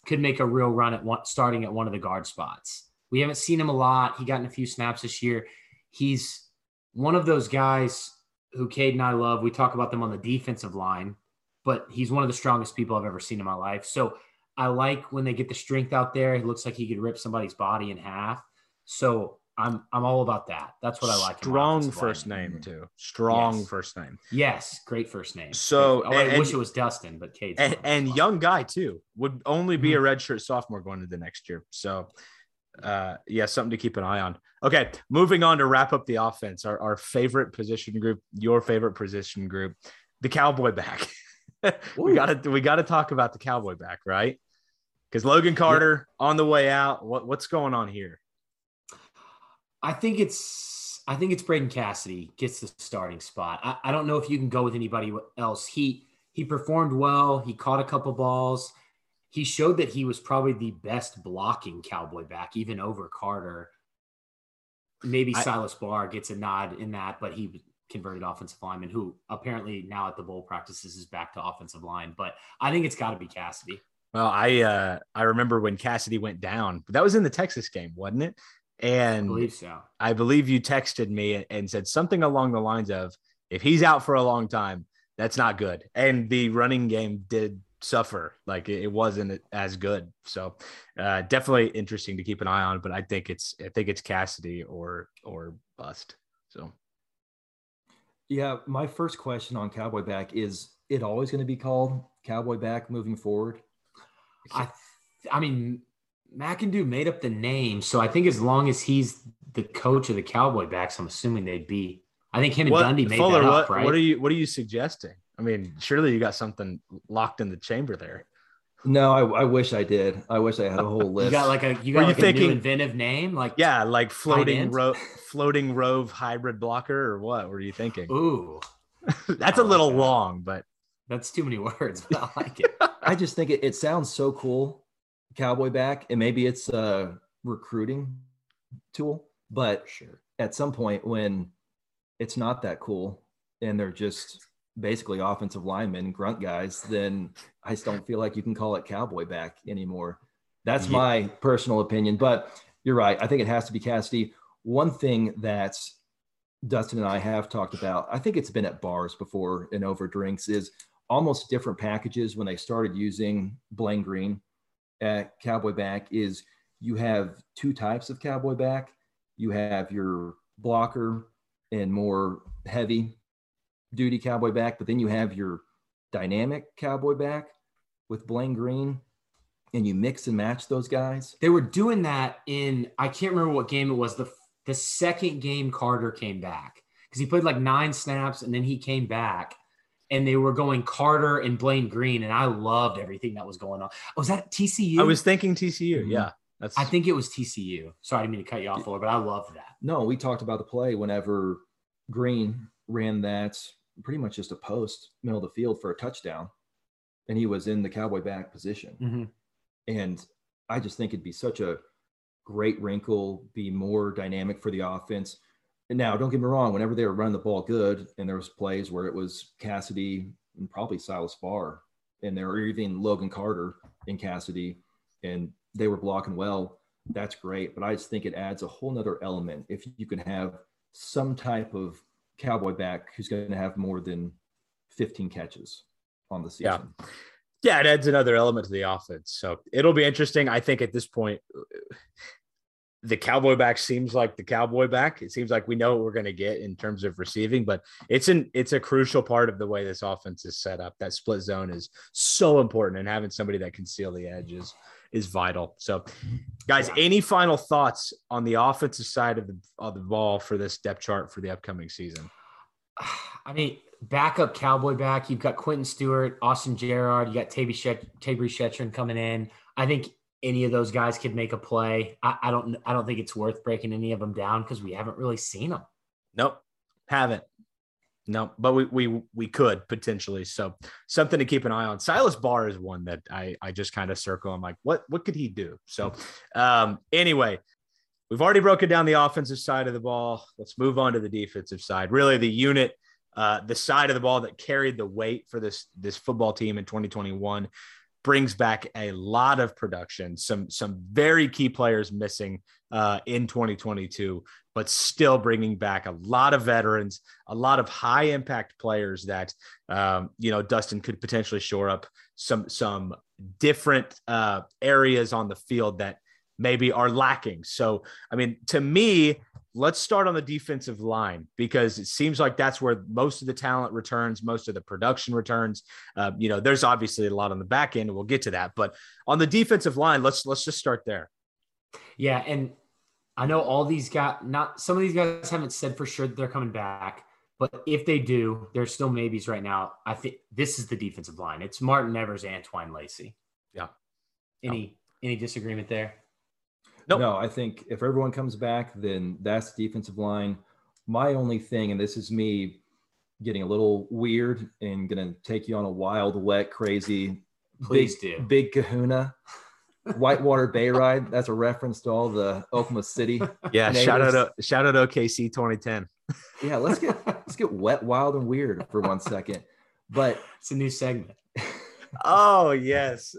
could make a real run at one, starting at one of the guard spots. We haven't seen him a lot. He got in a few snaps this year. He's one of those guys who Cade and I love. We talk about them on the defensive line, but he's one of the strongest people I've ever seen in my life. So I like when they get the strength out there. It looks like he could rip somebody's body in half. So I'm I'm all about that. That's what I like. strong first lineman. name too. Strong Yes. first name. Yes, great first name. So, oh, I wish it was Dustin, but Cade's and, and young guy too would only be Mm-hmm. a redshirt sophomore going into the next year. So, uh, yeah, something to keep an eye on. Okay, moving on to wrap up the offense. Our, our favorite position group, your favorite position group, the cowboy back. we got to we got to talk about the cowboy back, right? Because Logan Carter on the way out. What what's going on here? I think it's I think it's Braden Cassidy gets the starting spot. I, I don't know if you can go with anybody else. He he performed well. He caught a couple balls. He showed that he was probably the best blocking cowboy back, even over Carter. Maybe I- Silas Barr gets a nod in that, but he converted offensive lineman who apparently now at the bowl practices is back to offensive line. But I think it's got to be Cassidy. Well, I uh I remember when Cassidy went down. That was in the Texas game, wasn't it? I And believe so. I believe you texted me and said something along the lines of, if he's out for a long time, that's not good. And the running game did suffer. Like it it wasn't as good. So uh, definitely interesting to keep an eye on. But I think it's I think it's Cassidy or or bust. So Yeah, my first question on Cowboy Back is it always going to be called Cowboy Back moving forward? I, I mean, McEndoo made up the name, so I think as long as he's the coach of the Cowboy backs, I'm assuming they'd be. I think him and what, Gundy made Fuller, that what, up, right? what are you what are you suggesting? I mean, surely you got something locked in the chamber there. No, I, I wish I did. I wish I had a whole list. you got like a you Were got you like a thinking- new inventive name, like Yeah, like floating end? ro- floating rove hybrid blocker or what were you thinking? Ooh, That's I a like little oh, that. long, but that's too many words, but I like it. I just think it, it sounds so cool, Cowboy Back, and maybe it's a recruiting tool, but sure. at some point when it's not that cool and they're just basically offensive linemen, grunt guys, then I just don't feel like you can call it cowboy back anymore. That's Yeah. my personal opinion, but you're right. I think it has to be Cassidy. One thing that Dustin and I have talked about, I think it's been at bars before and over drinks, is almost different packages when they started using Blaine Green at cowboy back is you have two types of cowboy back. You have your blocker and more heavy duty cowboy back, but then you have your dynamic cowboy back with Blaine Green, and you mix and match those guys. They were doing that in I can't remember what game it was. The the second game Carter came back because he played like nine snaps and then he came back and they were going Carter and Blaine Green and I loved everything that was going on. Oh, Was that TCU? I was thinking TCU. Mhm. Yeah, that's. I think it was TCU. Sorry, I didn't mean to cut you off, Fuller, but I loved that. No, we talked about the play whenever Green ran that pretty much just a post middle of the field for a touchdown. and he was in the cowboy back position. Mhm. And I just think it'd be such a great wrinkle, be more dynamic for the offense. And now, don't get me wrong, whenever they were running the ball good, and there was plays where it was Cassidy and probably Silas Barr, and there were even Logan Carter and Cassidy, and they were blocking well, that's great. But I just think it adds a whole nother element if you can have some type of cowboy back who's going to have more than 15 catches on the season. Yeah. Yeah, it adds another element to the offense. So it'll be interesting. I think at this point, the cowboy back seems like the cowboy back. It seems like we know what we're going to get in terms of receiving, but it's an it's a crucial part of the way this offense is set up. That split zone is so important, and having somebody that can seal the edges is vital. So, guys, any final thoughts on the offensive side of the of the ball for this depth chart for the upcoming season? I mean, backup cowboy back. You've got Quentin Stewart, Austin Jarrard. You got Tabry Shet- Shettron coming in. I think any of those guys could make a play. I, I don't. I don't think it's worth breaking any of them down because we haven't really seen them. Nope, haven't. No, but we we we could potentially. So something to keep an eye on. Silas Barr is one that I I just kind of circle. I'm like, what what could he do? So um anyway, we've already broken down the offensive side of the ball. Let's move on to the defensive side. Really, the unit, uh, the side of the ball that carried the weight for this this football team in 2021 brings back a lot of production. Some some very key players missing uh, in 2022, but still bringing back a lot of veterans, a lot of high impact players that um, you know Dustin could potentially shore up some some different uh, areas on the field that maybe are lacking. So I mean, to me. Let's start on the defensive line because it seems like that's where most of the talent returns, most of the production returns. Uh, you know, there's obviously a lot on the back end, we'll get to that. But on the defensive line, let's let's just start there. Yeah, and I know all these guys. Not some of these guys haven't said for sure that they're coming back, but if they do, there's still maybes right now. I think this is the defensive line. It's Martin Evers, Antwine Lacy. Yeah. Any any disagreement there? Nope. No, I think if everyone comes back, then that's the defensive line. My only thing, and this is me getting a little weird and gonna take you on a wild, wet, crazy, Please big, do. big kahuna. Whitewater Bay ride. That's a reference to all the Oklahoma City. Yeah, shout out to, shout out OKC 2010. Yeah, let's get let's get wet, wild, and weird for one second. But It's a new segment. Oh yes,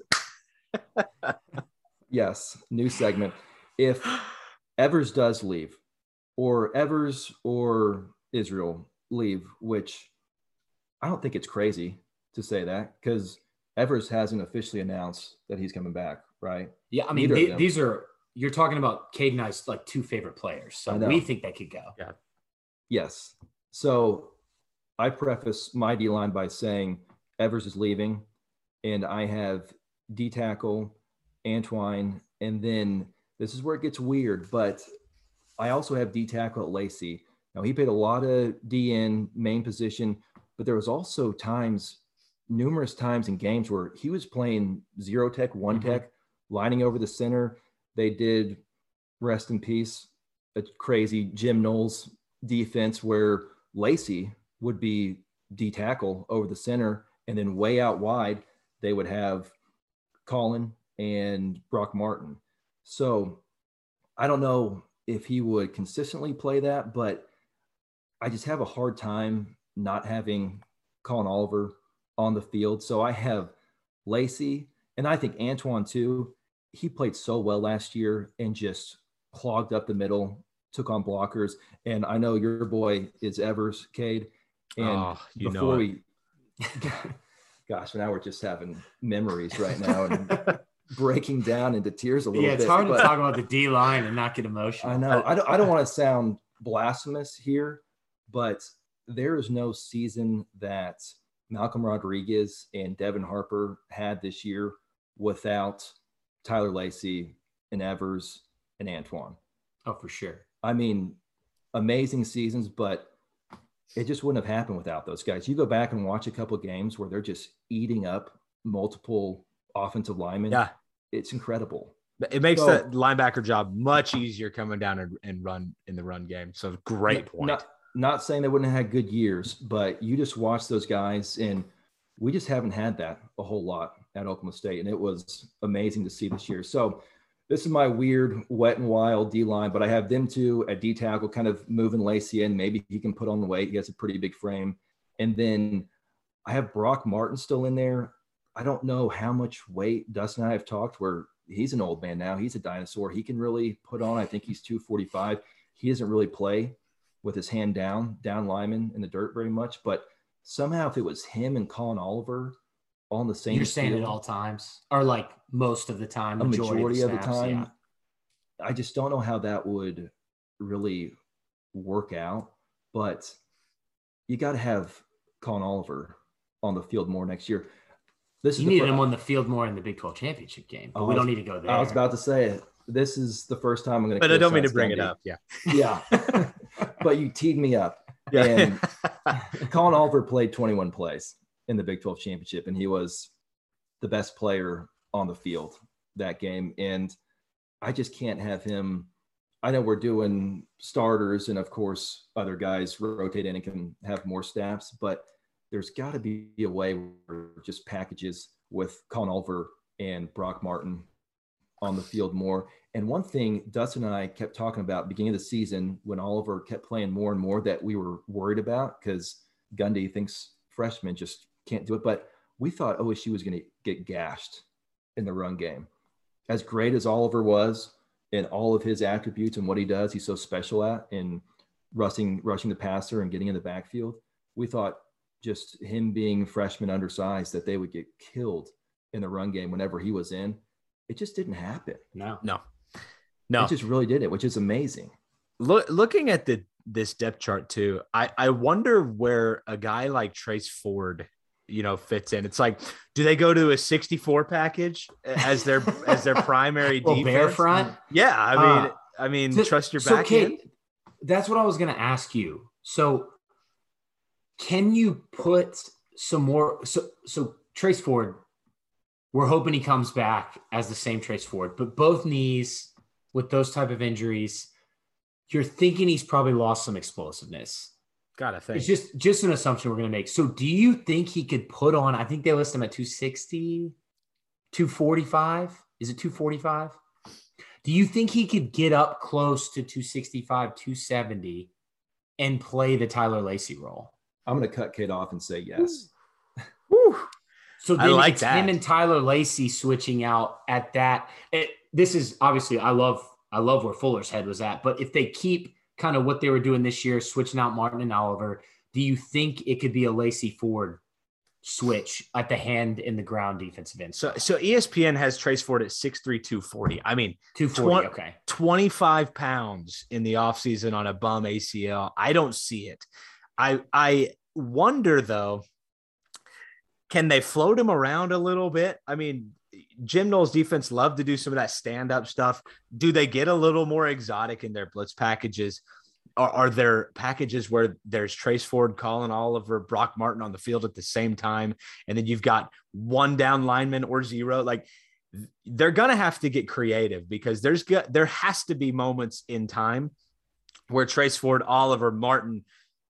yes, new segment. If Evers does leave, or Evers or Israel leave, which I don't think it's crazy to say that because Evers hasn't officially announced that he's coming back, right? Yeah, I mean Neither of the- them. these are you're talking about Cade and I's like two favorite players, so we think they could go. Yeah. Yes. So I preface my D line by saying Evers is leaving, and I have D tackle, Antwine, and then this is where it gets weird, but I also have D tackle at Lacy. Now he played a lot of DN main position, but there was also times, numerous times in games where he was playing zero tech, one Mhm. tech, lining over the center. They did rest in peace, a crazy Jim Knowles defense where Lacy would be D tackle over the center, and then way out wide, they would have Collin and Brock Martin. So I don't know if he would consistently play that, but I just have a hard time not having Collin Oliver on the field. So I have Lacy, and I think Antwine too. He played so well last year and just clogged up the middle, took on blockers. And I know your boy is Evers, Cade. And Oh, you know before it. we, gosh, now we're just having memories right now and breaking down into tears a little bit. Yeah, it's hard to talk about the D line and not get emotional. I know. I don't, I don't want to sound blasphemous here, but there is no season that Malcolm Rodriguez and Devin Harper had this year without Tyler Lacy and Evers and Antwine. Oh, for sure. I mean, amazing seasons, but it just wouldn't have happened without those guys. You go back and watch a couple games where they're just eating up multiple offensive linemen. Yeah. It's incredible. It makes So- the linebacker job much easier coming down and, and run in the run game. So great point. Not, not saying they wouldn't have had good years, but you just watch those guys and we just haven't had that a whole lot at Oklahoma State, and it was amazing to see this year. So this is my weird wet and wild D line, but I have them two at D tackle, kind of moving Lacy in. Maybe he can put on the weight. He has a pretty big frame. And then I have Brock Martin still in there. I don't know how much weight Dustin and I have talked where he's an old man now. He's a dinosaur. He can really put on, I think he's 245. He doesn't really play with his hand down, down lineman in the dirt very much. But somehow if it was him and Collin Oliver on the same You're saying field, at all times, or like most of the time, a majority of the, snaps, time. yeah. I just don't know how that would really work out. But you got to have Collin Oliver on the field more next year. This is You the needed fir- him on the field more in the Big 12 championship game, but oh, I we don't need to go there. I was about to say it. This is the first time I'm going to. But I don't mean to bring it up. Yeah. Yeah, but you teed me up. Yeah. And Collin Oliver played 21 plays in the Big 12 championship, and he was the best player on the field that game. And I just can't have him. I know we're doing starters, and of course, other guys rotate in and can have more snaps, but there's got to be a way where just packages with Collin Oliver and Brock Martin on the field more. And one thing Dustin and I kept talking about beginning of the season when Oliver kept playing more and more that we were worried about because Gundy thinks freshmen just can't do it. But we thought OSU was going to get gashed in the run game. As great as Oliver was in all of his attributes and what he does, he's so special at in rushing rushing the passer and getting in the backfield. We thought just him being freshman undersized that they would get killed in the run game whenever he was in. It just didn't happen. no. no. No. It just really did it, which is amazing. Look, looking at the this depth chart too, I I wonder where a guy like Trace Ford, you know, fits in. It's like, do they go to a 64 package as their as their primary Well, defense? bear front. Yeah, I mean, Uh, I mean, So- trust your so, back Cade, end. That's what I was going to ask you. So, can you put some more? So, so Trace Ford, we're hoping he comes back as the same Trace Ford, but both knees with those type of injuries, you're thinking he's probably lost some explosiveness. Gotta think. It's just just an assumption we're to make. So, do you think he could put on? I think they list him at 260, 245. Is it 245? Do you think he could get up close to 265, 270 and play the Tyler Lacy role? I'm going to cut Cade off and say yes. Whew. So I like it's that. him and Tyler Lacy switching out at that. It, this is obviously I love I love where Fuller's head was at, but if they keep kind of what they were doing this year, switching out Martin and Oliver, do you think it could be a Lacy Ford switch at the hand in the ground defensive end? So so ESPN has Trace Ford at 6'3", 240. I mean, 240. twen- okay. 25 pounds in the offseason on a bum ACL. I don't see it. I I wonder though, can they float him around a little bit? I mean, Jim Knowles defense love to do some of that stand-up stuff. Do they get a little more exotic in their blitz packages? Are, are there packages where there's Trace Ford, Collin Oliver, Brock Martin on the field at the same time, and then you've got one down lineman or zero? Like they're gonna have to get creative because there's there has to be moments in time where Trace Ford, Oliver, Martin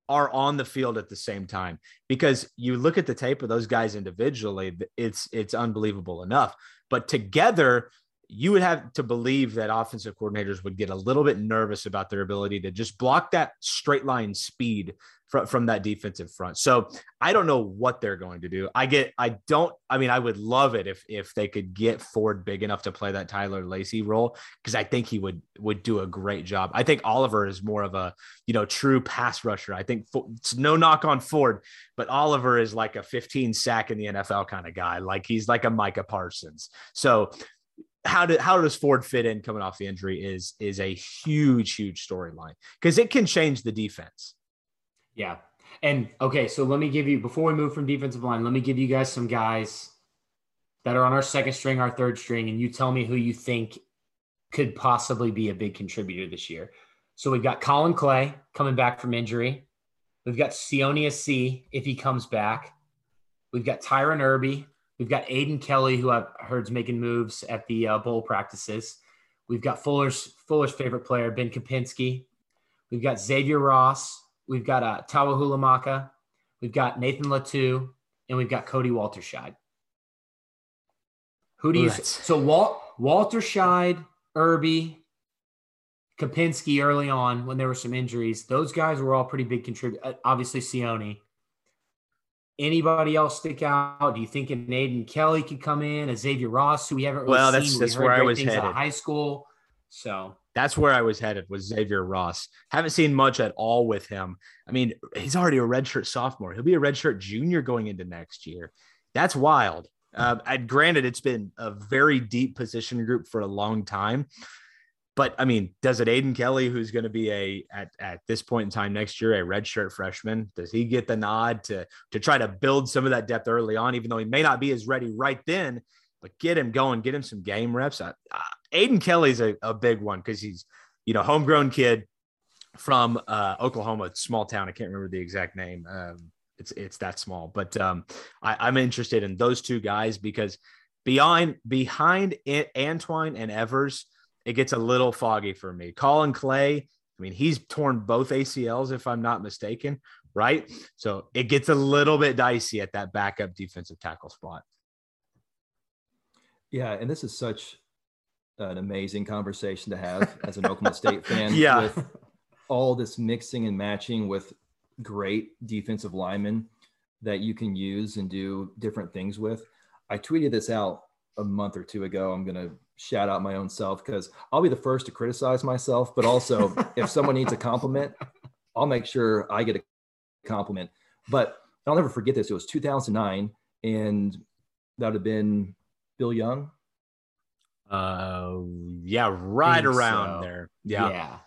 are on the field at the same time. Because you look at the tape of those guys individually, it's it's unbelievable enough, but together you would have to believe that offensive coordinators would get a little bit nervous about their ability to just block that straight line speed from, from that defensive front. So I don't know what they're going to do. I get, I don't, I mean, I would love it if, if they could get Ford big enough to play that Tyler Lacy role. Cause I think he would, would do a great job. I think Oliver is more of a, you know, true pass rusher. I think it's no knock on Ford, but Oliver is like a 15 sack in the NFL kind of guy. Like he's like a Micah Parsons. So how do how does Ford fit in coming off the injury is is a huge huge storyline because it can change the defense. Yeah. And okay, so let me give you before we move from defensive line, let me give you guys some guys that are on our second string, our third string, and you tell me who you think could possibly be a big contributor this year. So we've got Collin Clay coming back from injury. We've got Sione Asi if he comes back. We've got Tyron Irby. We've got Aiden Kelly, who I've heard's making moves at the uh, bowl practices. We've got Fuller's Fuller's favorite player, Ben Kapinski. We've got Xavier Ross. We've got uh, Tawa Hulamaka. We've got Nathan Latu, and we've got Cody Walterscheid. Who do you Let's- so Walt Walterscheid, Irby, Kapinski early on when there were some injuries. Those guys were all pretty big contributors. Obviously, Sione. Anybody else stick out? Do you think an Aiden Kelly could come in? A Xavier Ross, who we haven't really Well, seen. that's- We that's where I was things out of headed. high school. So That's where I was headed was Xavier Ross. Haven't seen much at all with him. I mean, he's already a redshirt sophomore. He'll be a redshirt junior going into next year. That's wild. Uh, granted, it's been a very deep position group for a long time. But I mean, does it Aiden Kelly, who's going to be a at, at this point in time next year, a redshirt freshman, does he get the nod to to try to build some of that depth early on, even though he may not be as ready right then? But get him going, get him some game reps. Aiden Kelly's a, a big one because he's you know homegrown kid from uh, Oklahoma, small town. I can't remember the exact name. Um, it's it's that small, but um, I, I'm interested in those two guys because behind behind Antwine and Evers, it gets a little foggy for me. Collin Clay, I mean, he's torn both ACLs if I'm not mistaken, right? So it gets a little bit dicey at that backup defensive tackle spot. Yeah, and this is such an amazing conversation to have as an Oklahoma State fan. Yeah. With all this mixing and matching with great defensive linemen that you can use and do different things with. I tweeted this out a month or two ago. I'm going to shout out my own self because I'll be the first to criticize myself, but also if someone needs a compliment, I'll make sure I get a compliment. But I'll never forget this. It was 2009, and that would have been Bill Young. Uh, yeah, right around so. there. yeah. Yeah. yeah.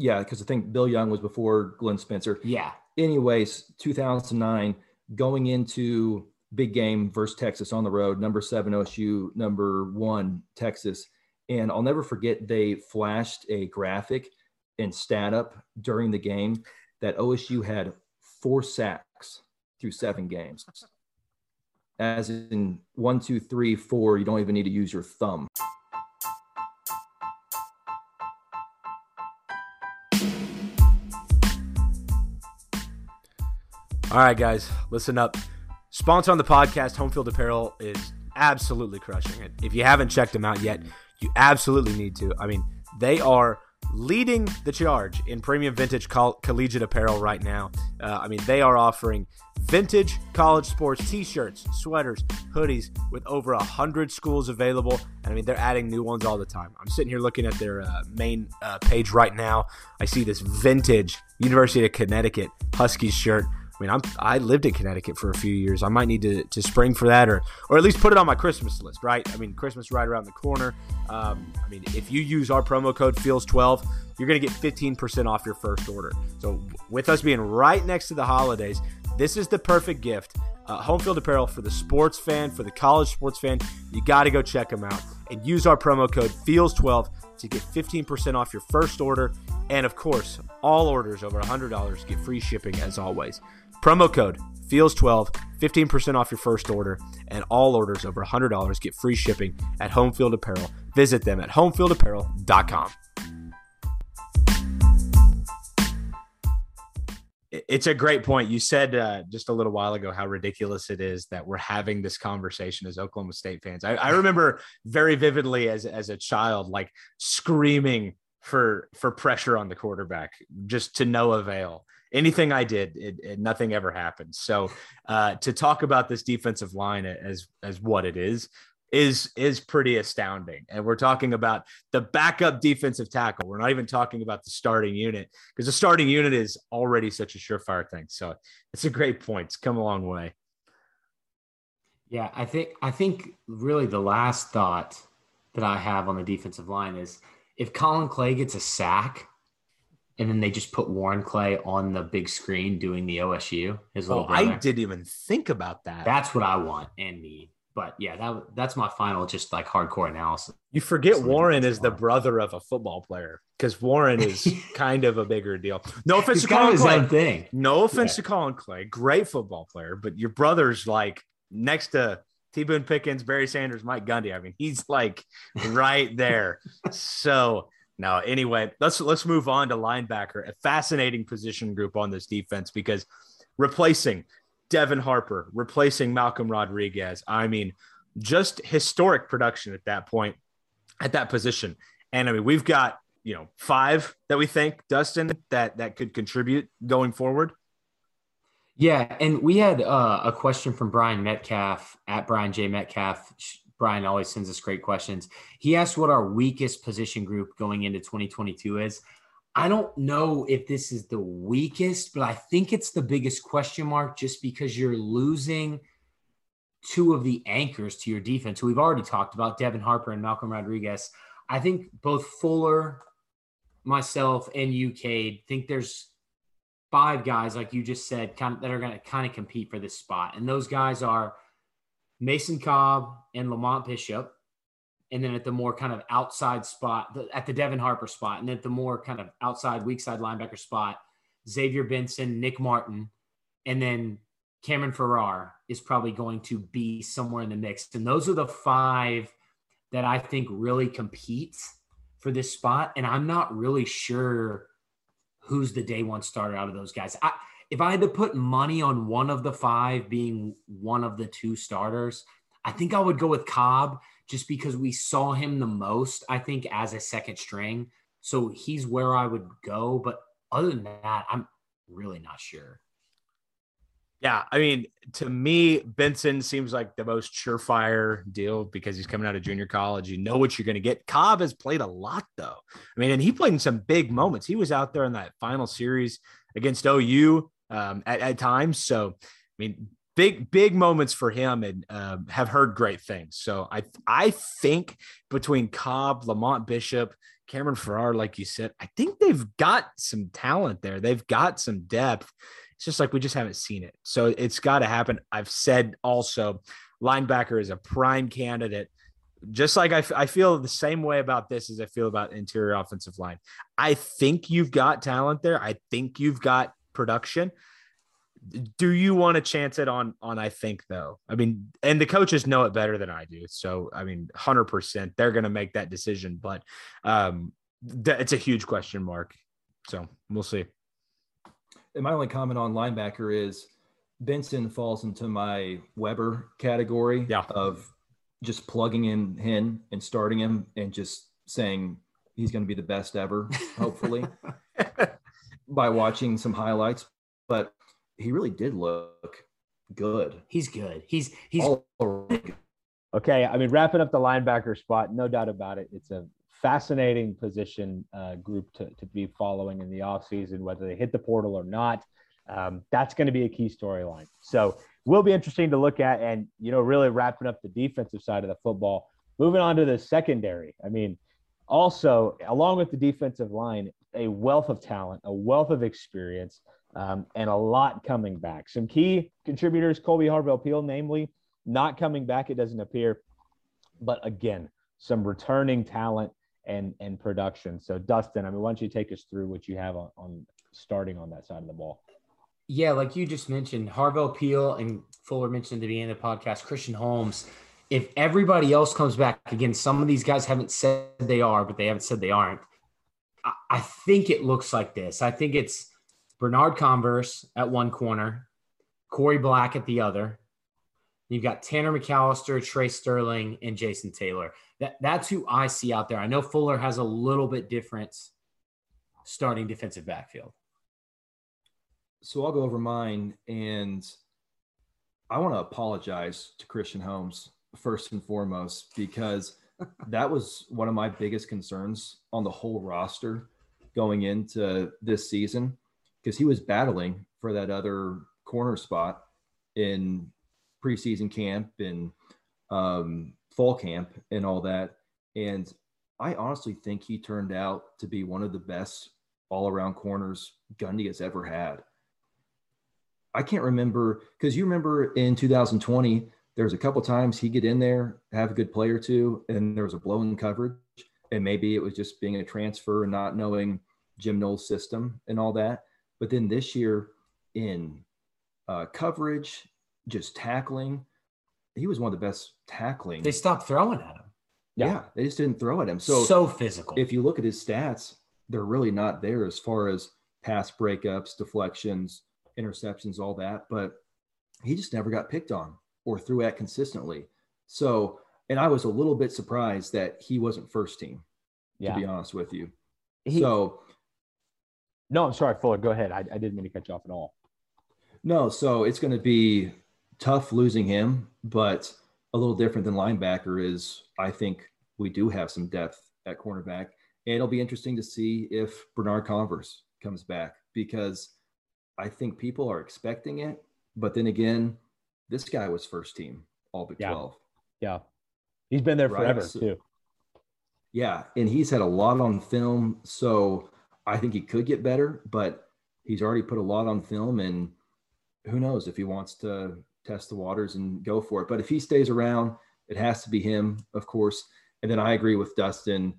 Yeah, because I think Bill Young was before Glenn Spencer. Yeah. Anyways, 2009, going into big game versus Texas on the road, number seven OSU, number one Texas. And I'll never forget they flashed a graphic and stat up during the game that OSU had four sacks through seven games. As in one, two, three, four, you don't even need to use your thumb. All right, guys, listen up. Sponsor on the podcast, Home Field Apparel, is absolutely crushing it. If you haven't checked them out yet, you absolutely need to. I mean, they are leading the charge in premium vintage coll- collegiate apparel right now. Uh, I mean, they are offering vintage college sports t-shirts, sweaters, hoodies with over a hundred schools available. And I mean, they're adding new ones all the time. I'm sitting here looking at their uh, main uh, page right now. I see this vintage University of Connecticut Huskies shirt. I mean, I'm I lived in Connecticut for a few years. I might need to, to spring for that, or or at least put it on my Christmas list, right? I mean, Christmas right around the corner. Um, I mean, if you use our promo code Feels12, you're gonna get 15% off your first order. So with us being right next to the holidays, this is the perfect gift. Uh, home field apparel for the sports fan, for the college sports fan. You got to go check them out and use our promo code Feels12 to get 15% off your first order. And of course, all orders over $100 get free shipping as always. Promo code Feels12, 15% off your first order, and all orders over $100 get free shipping at Homefield Apparel. Visit them at homefieldapparel.com. It- It's a great point. You said uh, just a little while ago how ridiculous it is that we're having this conversation as Oklahoma State fans. I, I remember very vividly as as a child, like screaming for for pressure on the quarterback, just to no avail. Anything I did, it, it, nothing ever happened. So uh, to talk about this defensive line as as what it is is is pretty astounding. And we're talking about the backup defensive tackle. We're not even talking about the starting unit because the starting unit is already such a surefire thing. So it's a great point. It's come a long way. Yeah, I think I think really the last thought that I have on the defensive line is if Collin Clay gets a sack and then they just put Warren Clay on the big screen doing the OSU, his little Oh, brother. I didn't even think about that. That's what I want and need. But yeah, that that's my final just like hardcore analysis. you forget Warren is the brother of a football player because Warren is kind of a bigger deal. No offense It's to Collin Clay. thing. No offense Yeah. to Collin Clay, great football player, but your brother's like next to T Boone Pickens, Barry Sanders, Mike Gundy. I mean, he's like right there. so no, anyway, let's let's move on to linebacker, a fascinating position group on this defense because replacing Devin Harper replacing Malcolm Rodriguez. I mean, just historic production at that point, at that position. And I mean, we've got you know five that we think Dustin that that could contribute going forward. Yeah, and we had uh, a question from Brian Metcalf at Brian J Metcalf. Brian always sends us great questions. He asked what our weakest position group going into 2022 is. I don't know if this is the weakest, but I think it's the biggest question mark just because you're losing two of the anchors to your defense, we've already talked about, Devin Harper and Malcolm Rodriguez. I think both Fuller, myself, and Cade, think there's five guys, like you just said, kind of, that are going to kind of compete for this spot. And those guys are Mason Cobb and Lamont Bishop. And then at the more kind of outside spot, at the Devin Harper spot, and at the more kind of outside, weak side linebacker spot, Xavier Benson, Nick Martin, and then Cameron Farrar is probably going to be somewhere in the mix. And those are the five that I think really compete for this spot. And I'm not really sure who's the day one starter out of those guys. I, if I had to put money on one of the five being one of the two starters, I think I would go with Cobb just because we saw him the most, I think, as a second string. So he's where I would go. But other than that, I'm really not sure. Yeah, I mean, to me, Benson seems like the most surefire deal because he's coming out of junior college. You know what you're going to get. Cobb has played a lot, though. I mean, and he played in some big moments. He was out there in that final series against OU um, at, at, times. So, I mean, big big moments for him, and uh, have heard great things. So, I I think between Cobb, Lamont Bishop, Cameron Farrar, like you said, I think they've got some talent there. They've got some depth it's just like we just haven't seen it. So it's got to happen. I've said also, linebacker is a prime candidate. Just like I, I feel the same way about this as I feel about interior offensive line. I think you've got talent there. I think you've got production. Do you want to chance it on on I think though? I mean, and the coaches know it better than I do. So I mean, hundred percent, they're going to make that decision. But um, th- it's a huge question mark. So we'll see and my only comment on linebacker is Benson falls into my Weber category yeah. of just plugging in him and starting him and just saying he's going to be the best ever, hopefully, by watching some highlights. But he really did look good. He's good. He's he's okay. I mean, wrapping up the linebacker spot, no doubt about it. It's a fascinating position uh, group to, to be following in the offseason, whether they hit the portal or not. Um, that's going to be a key storyline. So will be interesting to look at and, you know, really wrapping up the defensive side of the football. Moving on to the secondary. I mean, also, along with the defensive line, a wealth of talent, a wealth of experience, um, and a lot coming back. Some key contributors, Colby Harvell Peel, namely, not coming back, it doesn't appear. But again, some returning talent and and production. So Dustin, I mean, why don't you take us through what you have on, on starting on that side of the ball? Yeah, like you just mentioned, Harvell Peel and Fuller mentioned at the beginning of the podcast, Christian Holmes. If everybody else comes back again, some of these guys haven't said they are, but they haven't said they aren't. I, think it looks like this. I think it's Bernard Converse at one corner, Corey Black at the other. You've got Tanner McCalister, Trey Sterling, and Jason Taylor. That that's who I see out there. I know Fuller has a little bit different starting defensive backfield. So I'll go over mine and I want to apologize to Christian Holmes first and foremost because that was one of my biggest concerns on the whole roster going into this season because he was battling for that other corner spot in preseason camp and um, fall camp and all that. And I honestly think he turned out to be one of the best all around corners Gundy has ever had. I can't remember because you remember in 2020, there was a couple times he'd get in there, have a good play or two, and there was a blown coverage. And maybe it was just being a transfer and not knowing Jim Knowles' system and all that. But then this year in uh, coverage, just tackling, he was one of the best tackling. They stopped throwing at him. Yeah. yeah, they just didn't throw at him. So so physical. If you look at his stats, they're really not there as far as pass breakups, deflections, interceptions, all that. But he just never got picked on or threw at consistently. So, and I was a little bit surprised that he wasn't first team, Yeah. to be honest with you. He- so, no, I'm sorry, Fuller. Go ahead. I, I didn't mean to cut you off at all. no, so it's going to be tough losing him, but a little different than linebacker is I think we do have some depth at cornerback. And it'll be interesting to see if Bernard Converse comes back because I think people are expecting it. But then again, this guy was first team all but Yeah. 12. Yeah. He's been there Right, forever, so- too. Yeah, and he's had a lot on film, so I think he could get better, but he's already put a lot on film, and who knows if he wants to test the waters and go for it. But if he stays around, it has to be him, of course. And then I agree with Dustin.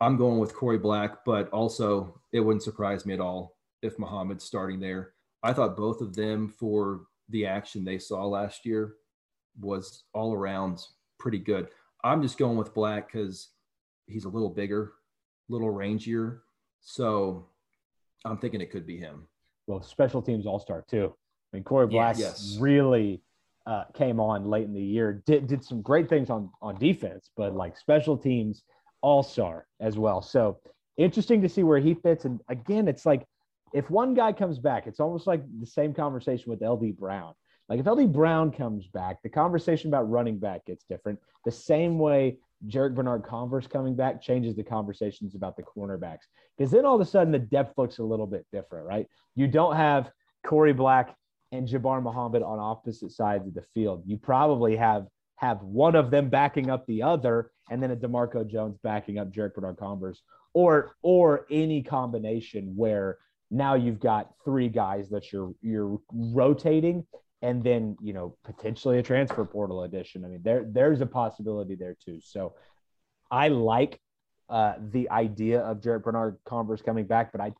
I'm going with Corey Black, but also it wouldn't surprise me at all if Muhammad's starting there. I thought both of them for the action they saw last year was all around pretty good. I'm just going with Black because he's a little bigger, little rangier. So I'm thinking it could be him. Well, special teams all star, too. I mean, Corey Black Yes. really uh, came on late in the year, did, did some great things on, on defense, but like special teams all star as well. So interesting to see where he fits. And again, it's like if one guy comes back, it's almost like the same conversation with LD Brown. Like if LD Brown comes back, the conversation about running back gets different. The same way Jarrick Bernard Converse coming back changes the conversations about the cornerbacks. Because then all of a sudden the depth looks a little bit different, right? You don't have Corey Black and Jabbar Muhammad on opposite sides of the field. You probably have have one of them backing up the other, and then a Demarco Jones backing up Jarrick Bernard Converse, or or any combination where now you've got three guys that you're you're rotating, and then you know potentially a transfer portal addition. I mean, there there's a possibility there too. So I like uh, the idea of Jarrick Bernard Converse coming back, but I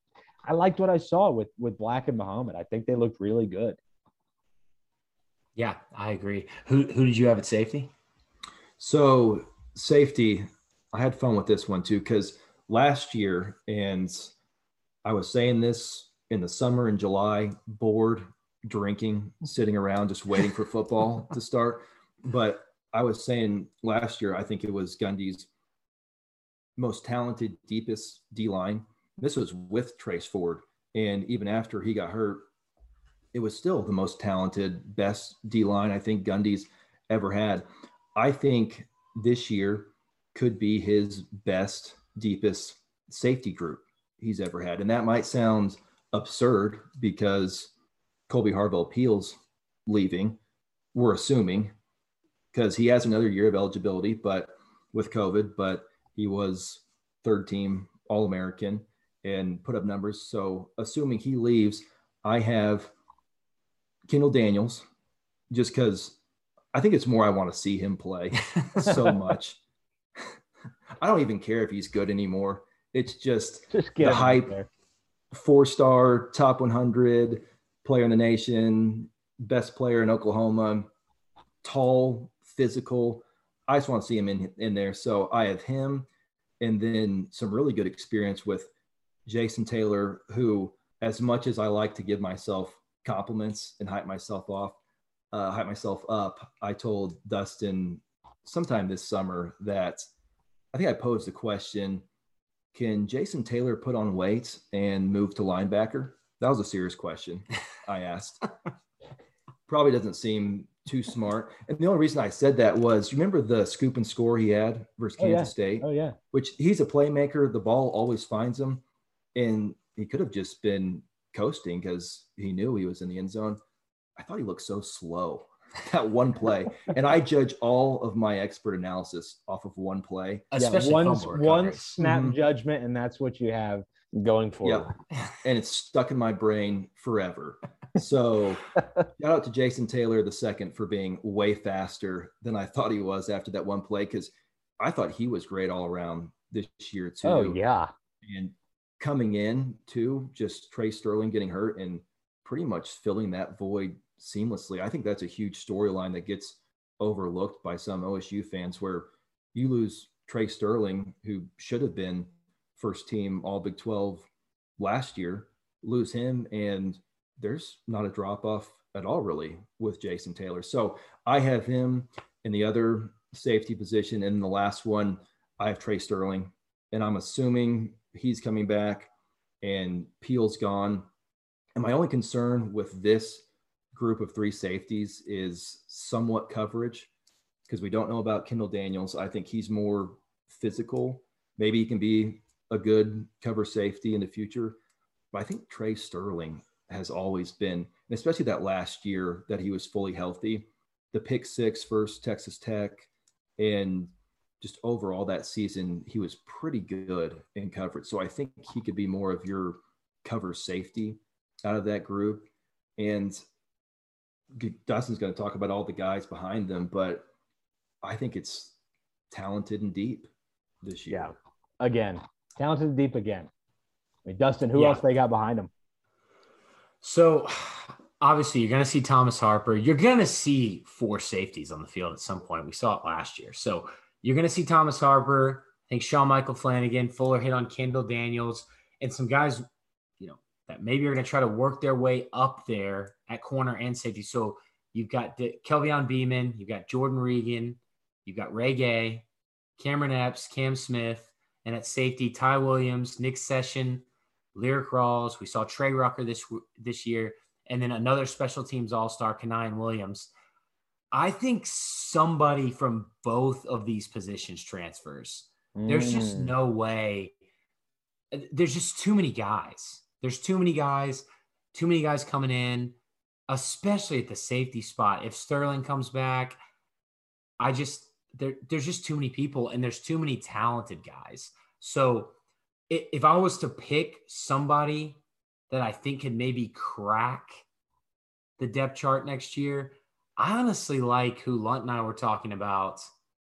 I liked what I saw with with Black and Muhammad. I think they looked really good. Yeah, I agree. Who who did you have at safety? So safety, I had fun with this one too because last year, and I was saying this in the summer in July, bored, drinking, sitting around just waiting for football to start. But I was saying last year, I think it was Gundy's most talented, deepest D line. This was with Trace Ford, and even after he got hurt, it was still the most talented, best D line I think Gundy's ever had. I think this year could be his best, deepest safety group he's ever had. And that might sound absurd because Colby Harvell Peel's leaving. We're assuming because he has another year of eligibility, but with COVID, but he was third team All American and put up numbers. So assuming he leaves, I have Kendall Daniels just because I think it's more I want to see him play so much. I don't even care if he's good anymore. It's just Just get The hype. four star, top 100 player in the nation, best player in Oklahoma, tall, physical. I just want to see him in, in there. So I have him and then some really good experience with Jason Taylor, who, as much as I like to give myself compliments and hype myself off, uh, hype myself up, I told Dustin sometime this summer that I think I posed the question Can Jason Taylor put on weight and move to linebacker? That was a serious question I asked. Probably doesn't seem too smart. And the only reason I said that was you remember the scoop and score he had versus Oh, Kansas yeah. State? Oh yeah. which he's a playmaker. The ball always finds him, and he could have just been coasting because he knew he was in the end zone. I thought he looked so slow that one play, and I judge all of my expert analysis off of one play. Especially yeah, one one recovery. snap Mhm. judgment, and that's what you have going forward. Yeah. And it's stuck in my brain forever. So shout out to Jason Taylor the second for being way faster than I thought he was after that one play because I thought he was great all around this year too. Oh yeah. and coming in too, just Trey Sterling getting hurt and pretty much filling that void seamlessly. I think that's a huge storyline that gets overlooked by some OSU fans where you lose Trey Sterling, who should have been first team All Big 12 last year, lose him, and there's not a drop off at all, really, with Jason Taylor. So I have him in the other safety position. And the last one, I have Trey Sterling. And I'm assuming he's coming back and Peel's gone. And my only concern with this group of three safeties is somewhat coverage because we don't know about Kendall Daniels. I think he's more physical. Maybe he can be a good cover safety in the future. But I think Trey Sterling has always been, and especially that last year that he was fully healthy, the pick six versus Texas Tech, and just overall that season, he was pretty good in coverage. So I think he could be more of your cover safety out of that group. And Dustin's going to talk about all the guys behind them, but I think it's talented and deep this year. Yeah. Again, talented and deep again. I mean, Dustin, who Yeah. else they got behind him? So obviously, you're going to see Thomas Harper. You're going to see four safeties on the field at some point. We saw it last year. So you're going to see Thomas Harper. I think Sean Michael Flanagan, Fuller hit on Kendall Daniels, and some guys, you know, that maybe are going to try to work their way up there at corner and safety. So you've got De- Kelvion Beeman, you've got Jordan Regan, you've got Ray Gay, Cameron Epps, Cam Smith, and at safety, Ty Williams, Nick Session, Lyric Rawls. We saw Trey Rucker this this year, and then another special teams all star, Kanion Williams. I think somebody from both of these positions transfers. There's just Mm. no way. There's just too many guys. There's too many guys, too many guys coming in, especially at the safety spot. If Sterling comes back, I just there, there's just too many people and there's too many talented guys. So if I was to pick somebody that I think could maybe crack the depth chart next year, I honestly like who Lunt and I were talking about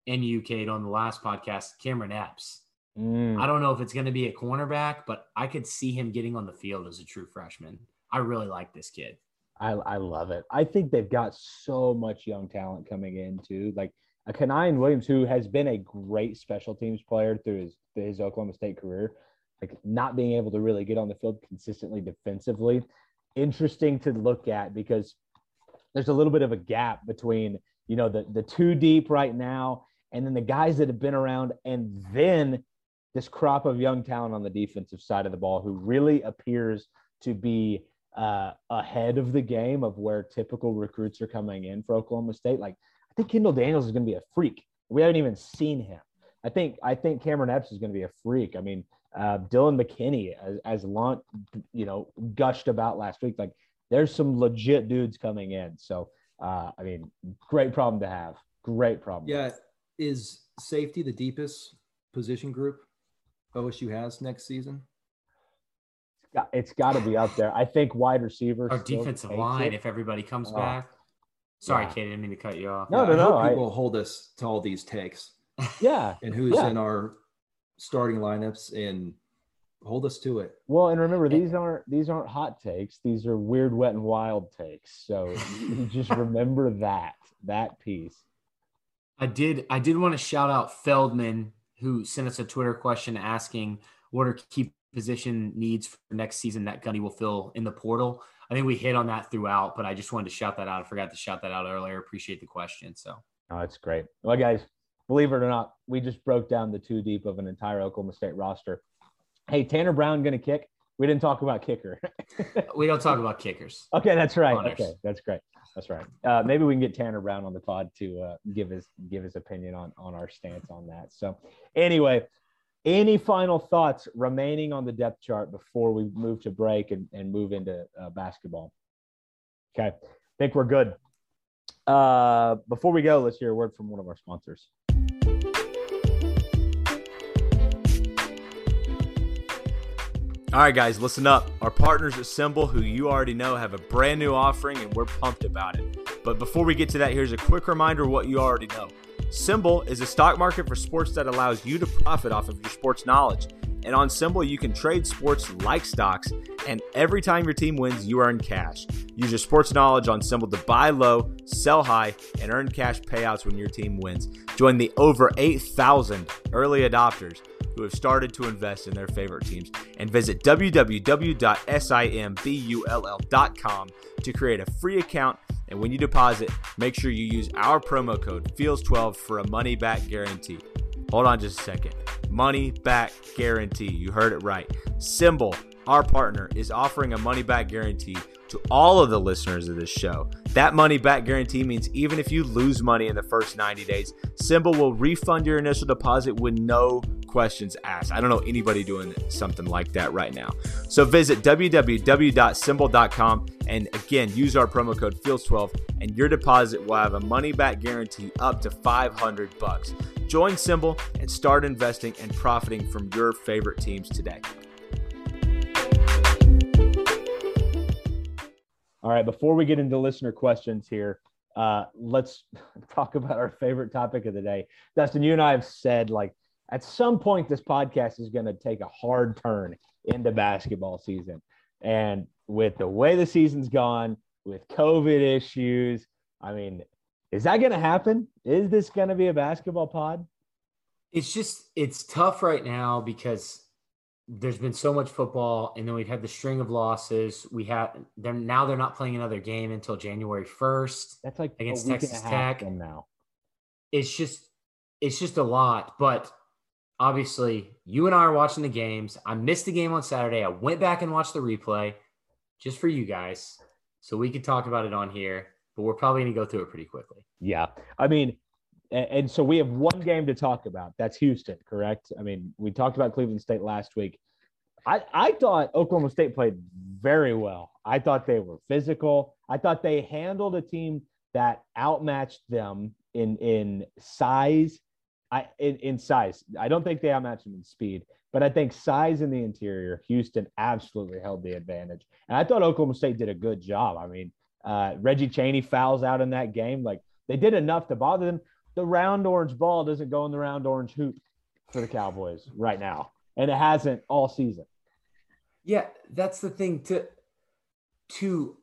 in UK on the last podcast, Cameron Epps. Mm. I don't know if it's going to be a cornerback, but I could see him getting on the field as a true freshman. I really like this kid. I, I love it. I think they've got so much young talent coming in too. Like uh, a Kanion Williams, who has been a great special teams player through his his Oklahoma State career, like not being able to really get on the field consistently defensively. Interesting to look at because there's a little bit of a gap between you know the the two deep right now and then the guys that have been around and then this crop of young talent on the defensive side of the ball who really appears to be uh, ahead of the game of where typical recruits are coming in for Oklahoma State. Like I think Kendall Daniels is going to be a freak. We haven't even seen him. I think I think Cameron Epps is going to be a freak. I mean, uh, Dylan McKinney, as, as Lunt, you know, gushed about last week. Like there's some legit dudes coming in. So uh, I mean, great problem to have. Great problem. Yeah. Is safety the deepest position group OSU has next season? It's got, it's got to be up there. I think wide receiver. Our defensive line, it. if everybody comes Oh. back. Sorry, Yeah. Cade, I didn't mean to cut you off. No, Yeah, no, I no, hope I- people hold us to all these takes yeah. and who's Yeah. in our starting lineups and hold us to it. Well, and remember these aren't these aren't hot takes. These are weird, wet, and wild takes. So you just remember that that piece. I did I did want to shout out Feldman who sent us a Twitter question asking what are key position needs for next season that Gundy will fill in the portal. I think we hit on that throughout, but I just wanted to shout that out. I forgot to shout that out earlier. Appreciate the question. So Oh, that's great. Well, guys, believe it or not, we just broke down the two deep of an entire Oklahoma State roster. Hey, Tanner Brown gonna kick. We didn't talk about kicker. we don't talk about kickers. okay, that's right. Honors. Okay, that's great. That's right. Uh, maybe we can get Tanner Brown on the pod to uh, give his give his opinion on on our stance on that. So, anyway, any final thoughts remaining on the depth chart before we move to break and, and move into uh, basketball? Okay, I think we're good. Uh, before we go, let's hear a word from one of our sponsors. All right, guys, listen up. Our partners at SimBull, who you already know, have a brand new offering and we're pumped about it. But before we get to that, here's a quick reminder of what you already know. SimBull is a stock market for sports that allows you to profit off of your sports knowledge. And on SimBull, you can trade sports like stocks, and every time your team wins, you earn cash. Use your sports knowledge on SimBull to buy low, sell high, and earn cash payouts when your team wins. Join the over 8,000 early adopters who have started to invest in their favorite teams. And visit www.simbull.com to create a free account. And when you deposit, make sure you use our promo code FEELS12 for a money back guarantee. Hold on just a second. Money back guarantee. You heard it right. SimBull, our partner, is offering a money back guarantee to all of the listeners of this show. That money back guarantee means even if you lose money in the first 90 days, SimBull will refund your initial deposit with no questions asked. I don't know anybody doing something like that right now. So visit www.simbull.com and again use our promo code FEELS12 and your deposit will have a money back guarantee up to 500 bucks. Join SimBull and start investing and profiting from your favorite teams today. All right, before we get into listener questions here, uh, let's talk about our favorite topic of the day. Dustin, you and I have said like at some point this podcast is going to take a hard turn into basketball season. And with the way the season's gone, with COVID issues, I mean, is that going to happen? Is this going to be a basketball pod? It's just it's tough right now because there's been so much football, and then we've had the string of losses. We have they're now they're not playing another game until January first. That's like against Texas Tech. And now. It's just it's just a lot, but obviously you and I are watching the games. I missed the game on Saturday. I went back and watched the replay just for you guys, so we could talk about it on here. But we're probably going to go through it pretty quickly. Yeah, I mean, and so we have one game to talk about. That's Houston, correct? I mean, we talked about Cleveland State last week. I, I thought Oklahoma State played very well. I thought they were physical. I thought they handled a team that outmatched them in in size. I in, in size. I don't think they outmatched them in speed, but I think size in the interior, Houston absolutely held the advantage. And I thought Oklahoma State did a good job. I mean, uh, Reggie Chaney fouls out in that game. Like they did enough to bother them the round orange ball doesn't go in the round orange hoop for the Cowboys right now, and it hasn't all season. Yeah, that's the thing to to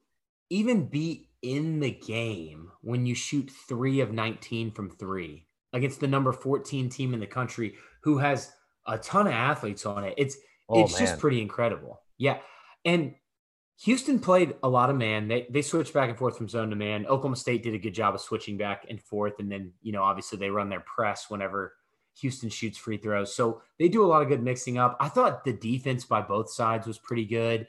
even be in the game when you shoot 3 of 19 from 3 against the number 14 team in the country who has a ton of athletes on it. It's oh, it's man. just pretty incredible. Yeah. And Houston played a lot of man. They they switched back and forth from zone to man. Oklahoma State did a good job of switching back and forth, and then you know obviously they run their press whenever Houston shoots free throws. So they do a lot of good mixing up. I thought the defense by both sides was pretty good.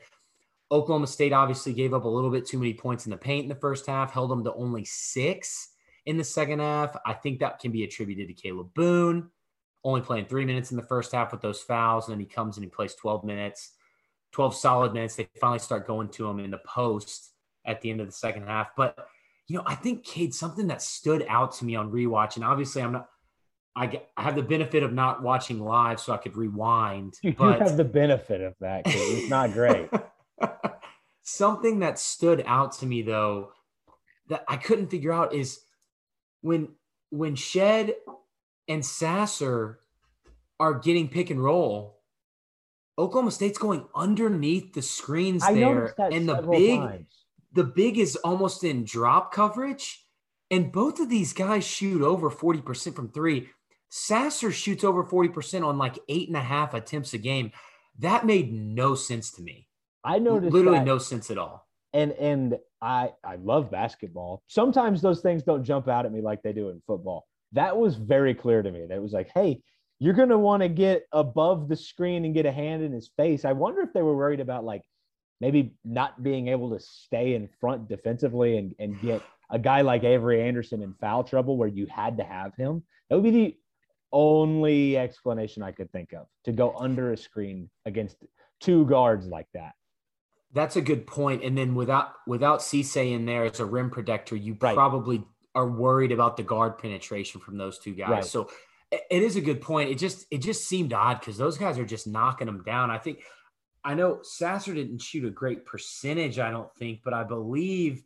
Oklahoma State obviously gave up a little bit too many points in the paint in the first half, held them to only six in the second half. I think that can be attributed to Kalib Boone only playing three minutes in the first half with those fouls, and then he comes and he plays 12 minutes. 12 solid minutes. They finally start going to him in the post at the end of the second half. But, you know, I think, Cade, something that stood out to me on rewatch, and obviously I'm not, I, get, I have the benefit of not watching live so I could rewind. You, but... you have the benefit of that. Cade. It's not great. something that stood out to me, though, that I couldn't figure out is when when Shead and Sasser are getting pick and roll Oklahoma State's going underneath the screens I there, and the big, times. the big is almost in drop coverage, and both of these guys shoot over forty percent from three. Sasser shoots over forty percent on like eight and a half attempts a game. That made no sense to me. I noticed literally no sense at all. And and I I love basketball. Sometimes those things don't jump out at me like they do in football. That was very clear to me. That was like, hey, you're going to want to get above the screen and get a hand in his face. I wonder if they were worried about like maybe not being able to stay in front defensively and, and get a guy like Avery Anderson in foul trouble where you had to have him. That would be the only explanation I could think of to go under a screen against two guards like that. That's a good point. And then without without Cisse in there as a rim protector, you right. probably are worried about the guard penetration from those two guys. Right. So it is a good point. It just it just seemed odd because those guys are just knocking them down. I think I know Sasser didn't shoot a great percentage, I don't think, but I believe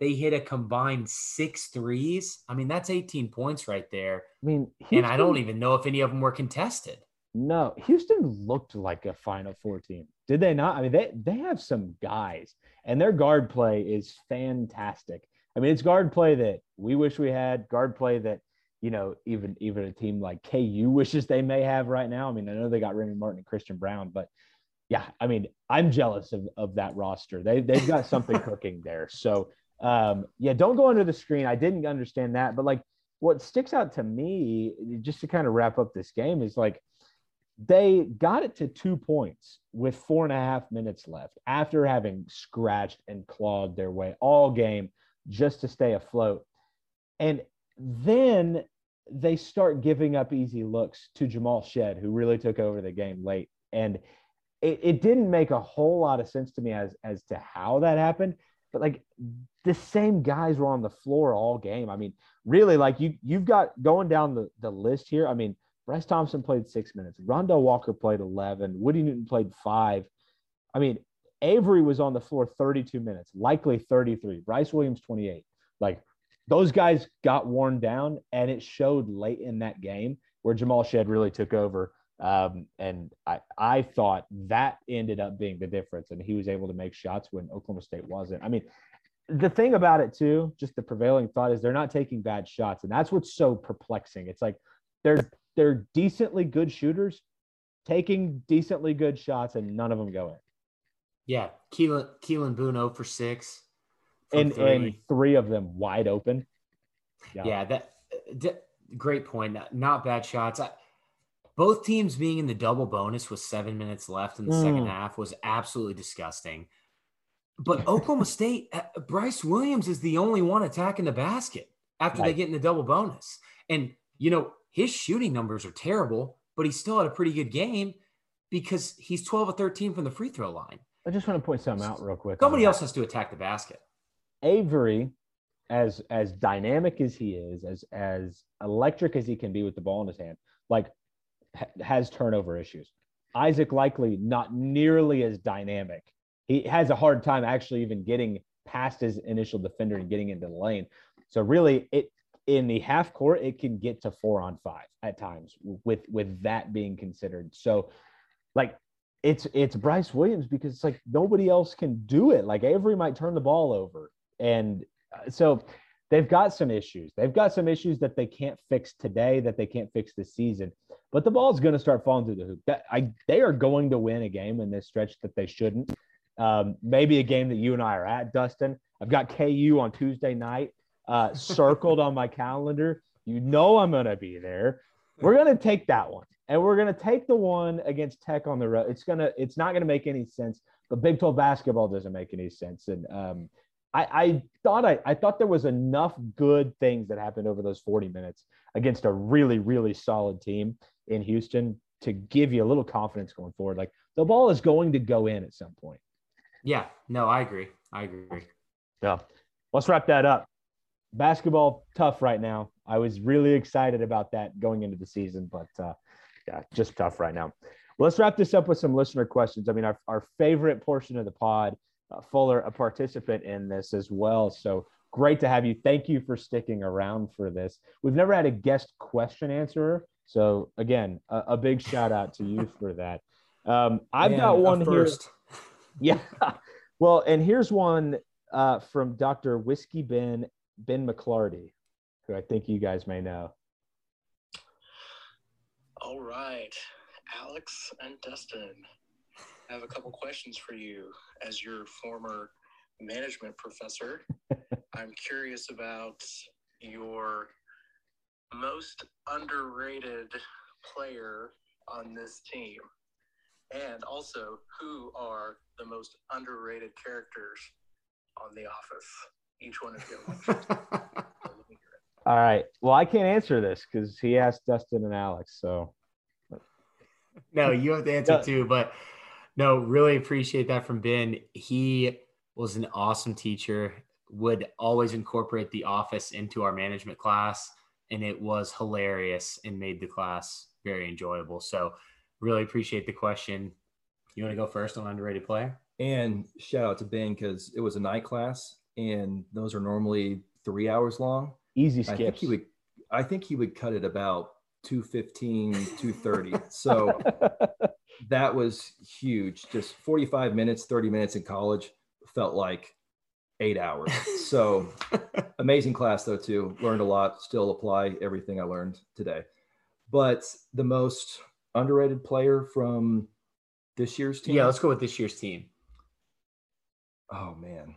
they hit a combined six threes. I mean, that's 18 points right there. I mean, Houston, and I don't even know if any of them were contested. No, Houston looked like a Final Four team. Did they not? I mean, they they have some guys, and their guard play is fantastic. I mean, it's guard play that we wish we had, guard play that you know, even even a team like KU wishes they may have right now. I mean, I know they got Remy Martin and Christian Braun, but yeah, I mean, I'm jealous of, of that roster. They they've got something cooking there. So um, yeah, don't go under the screen. I didn't understand that, but like what sticks out to me, just to kind of wrap up this game, is like they got it to two points with four and a half minutes left after having scratched and clawed their way all game just to stay afloat. And then they start giving up easy looks to Jamal Shead, who really took over the game late. And it, it didn't make a whole lot of sense to me as as to how that happened. But like the same guys were on the floor all game. I mean, really, like you you've got going down the, the list here. I mean, Bryce Thompson played six minutes. Rondell Walker played 11. Woody Newton played five. I mean, Avery was on the floor 32 minutes, Likekele 33. Bryce Williams, 28. Like those guys got worn down, and it showed late in that game where Jamal Shead really took over. Um, and I, I thought that ended up being the difference. And he was able to make shots when Oklahoma State wasn't. I mean, the thing about it too, just the prevailing thought is they're not taking bad shots, and that's what's so perplexing. It's like they're they're decently good shooters, taking decently good shots, and none of them go in. Yeah, Keylan Keylan Boone 0 for six, and three. and three of them wide open. Yeah, yeah that great point. Not, not bad shots. I, both teams being in the double bonus with seven minutes left in the mm. second half was absolutely disgusting. But Oklahoma State, uh, Bryce Williams is the only one attacking the basket after right. they get in the double bonus. And, you know, his shooting numbers are terrible, but he still had a pretty good game because he's 12 or 13 from the free throw line. I just want to point something out real quick. Somebody else has to attack the basket. Avery, as as dynamic as he is, as as electric as he can be with the ball in his hand, like ha- has turnover issues. Isaac Likekele not nearly as dynamic he has a hard time actually even getting past his initial defender and getting into the lane. So really, it in the half court, it can get to four on five at times with with that being considered. So, like it's it's Bryce Williams because it's like nobody else can do it. Like Avery might turn the ball over, and uh, so they've got some issues. They've got some issues that they can't fix today, that they can't fix this season. But the ball is going to start falling through the hoop. That, I, they are going to win a game in this stretch that they shouldn't. Um, maybe a game that you and I are at, Dustin. I've got KU on Tuesday night uh, circled on my calendar. You know I'm going to be there. We're going to take that one, and we're going to take the one against Tech on the road. It's gonna, it's not going to make any sense. But Big 12 basketball doesn't make any sense, and um, I, I thought I, I thought there was enough good things that happened over those 40 minutes against a really, really solid team in Houston to give you a little confidence going forward. Like the ball is going to go in at some point. Yeah, no, I agree. I agree. Yeah. Let's wrap that up. Basketball tough right now. I was really excited about that going into the season, but uh, yeah, just tough right now. Well, let's wrap this up with some listener questions. I mean, our, our favorite portion of the pod, uh, Fuller, a participant in this as well. So great to have you. Thank you for sticking around for this. We've never had a guest question answerer. So again, a, a big shout out to you for that. Um, I've got one here. Yeah. Well, and here's one uh, from Dr. Whiskey Ben Ben McClarty, who I think you guys may know. All right, Alex and Dustin, I have a couple questions for you as your former management professor. I'm curious about your most underrated player on this team. And also, who are the most underrated characters on The Office? Each one of you. All right. Well, I can't answer this because he asked Dustin and Alex. So, no, you have to answer too. But no, really appreciate that from Ben. He was an awesome teacher. Would always incorporate The Office into our management class, and it was hilarious and made the class very enjoyable. So Really appreciate the question. You want to go first on underrated player? And shout out to Ben because it was a night class, and those are normally three hours long. Easy skips. I think he would. I think he would cut it about 215, 230. so that was huge. Just 45 minutes, 30 minutes in college felt like eight hours. So amazing class though too. Learned a lot. Still apply everything I learned today. But the most underrated player from this year's team. Yeah, let's go with this year's team. Oh man,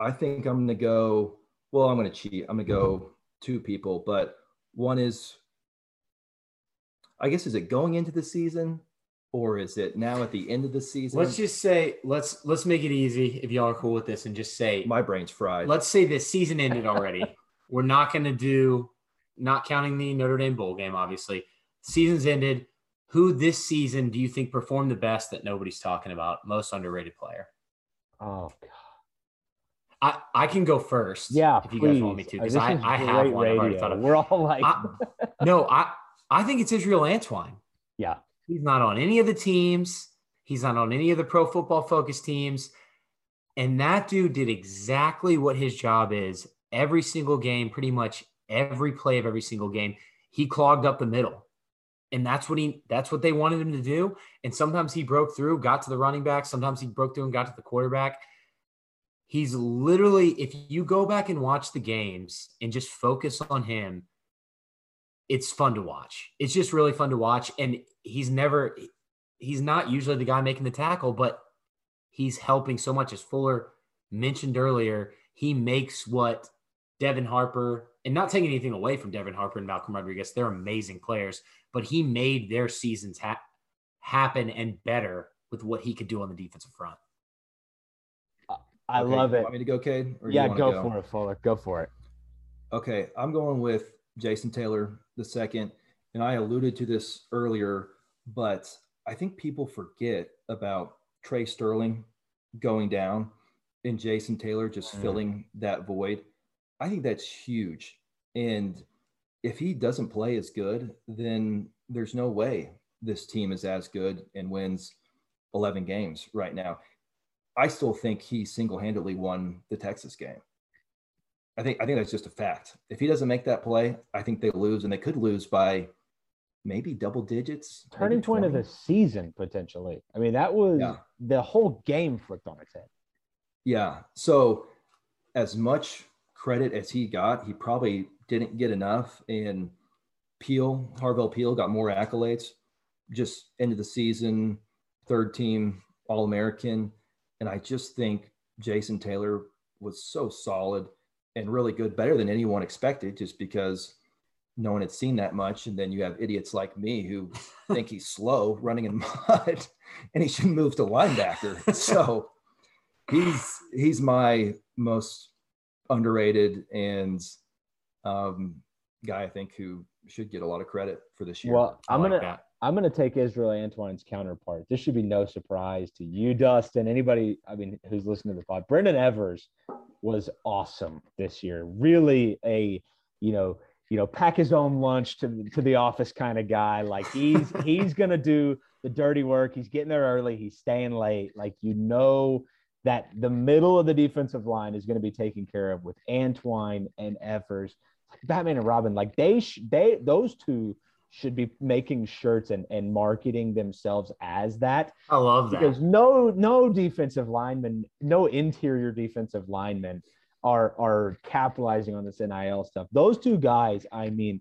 I think I'm gonna go. Well, I'm gonna cheat. I'm gonna go two people, but one is. I guess is it going into the season, or is it now at the end of the season? Let's just say let's let's make it easy if y'all are cool with this and just say My brain's fried. let's say the season ended already. We're not going to do not counting the Notre Dame bowl game obviously. Season's ended. Who this season do you think performed the best that nobody's talking about? Most underrated player. Oh, God. I, I can go first. yeah. if you please. guys want me to, Uh, because I, I have one. I've thought of. We're all like, I- no, I I think it's Israel Antwine. yeah. He's not on any of the teams. He's not on any of the pro football focus teams. And that dude did exactly what his job is every single game, pretty much every play of every single game. He clogged up the middle. And that's what he that's what they wanted him to do. And sometimes he broke through, got to the running back, sometimes he broke through and got to the quarterback. He's literally, if you go back and watch the games and just focus on him, it's fun to watch. It's just really fun to watch. And he's never, he's not usually the guy making the tackle, but he's helping so much. As Fuller mentioned earlier, he makes what Devin Harper, and not taking anything away from Devin Harper and Malcolm Rodriguez, they're amazing players, but he made their seasons ha- happen and better with what he could do on the defensive front. I Okay, you you Want me to go, Cade? Or Yeah, wanna go, for it, Fuller. Go for it. Okay, I'm going with Jason Taylor the second, and I alluded to this earlier, but I think people forget about Trey Sterling going down and Jason Taylor just Mm. filling that void. I think that's huge. And if he doesn't play as good, then there's no way this team is as good and wins 11 games right now. I still think he single-handedly won the Texas game. I think I think that's just a fact. If he doesn't make that play, I think they lose, and they could lose by maybe double digits. Turning point of the season, potentially. I mean, that was Yeah. the whole game flipped on its head. Yeah. So, as much credit as he got, he probably didn't get enough. And Peel, Harvell Peel, got more accolades. Just end of the season, third team All American, and I just think Jason Taylor was so solid and really good, better than anyone expected, just because no one had seen that much. And then you have idiots like me who think he's slow running in mud, and he should move to linebacker. So he's he's my most underrated and um, guy I think who should get a lot of credit for this year. Well, I'm like gonna that. I'm gonna take Israel Antwine's counterpart. This should be no surprise to you, Dustin. Anybody, I mean, who's listening to the pod. Brendon Evers was awesome this year. Really a, you know, you know, pack his own lunch to to the office kind of guy. Like he's he's gonna do the dirty work. He's getting there early. He's staying late. Like you know that the middle of the defensive line is going to be taken care of with Antoine and Evers, Batman and Robin. Like they sh- they those two should be making shirts and, and marketing themselves as that I love that. because no no defensive lineman, no interior defensive linemen are are capitalizing on this NIL stuff. Those two guys, I mean,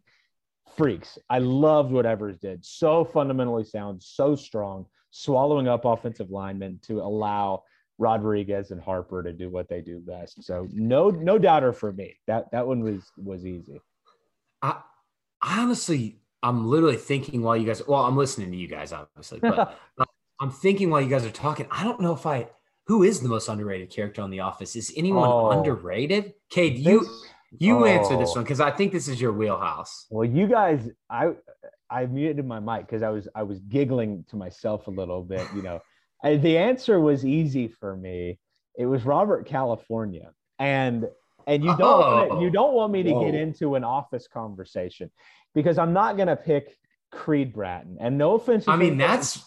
freaks. I loved what Evers did. So fundamentally sound, so strong, swallowing up offensive linemen to allow Rodriguez and Harper to do what they do best. So no no doubter for me. That that one was was easy. I honestly, I'm literally thinking while you guys, well, I'm listening to you guys, obviously, but I'm thinking while you guys are talking. I don't know if I, who is the most underrated character on The Office? Is anyone Oh. underrated? Cade, you you answer this oh. one because I think this is your wheelhouse. Well, you guys, I I muted my mic because I was I was giggling to myself a little bit. You know, I, the answer was easy for me. It was Robert California, and and you don't wanna- Oh. you don't want me to Whoa. get into an office conversation because I'm not gonna pick Creed Bratton. And no offense, I mean, that's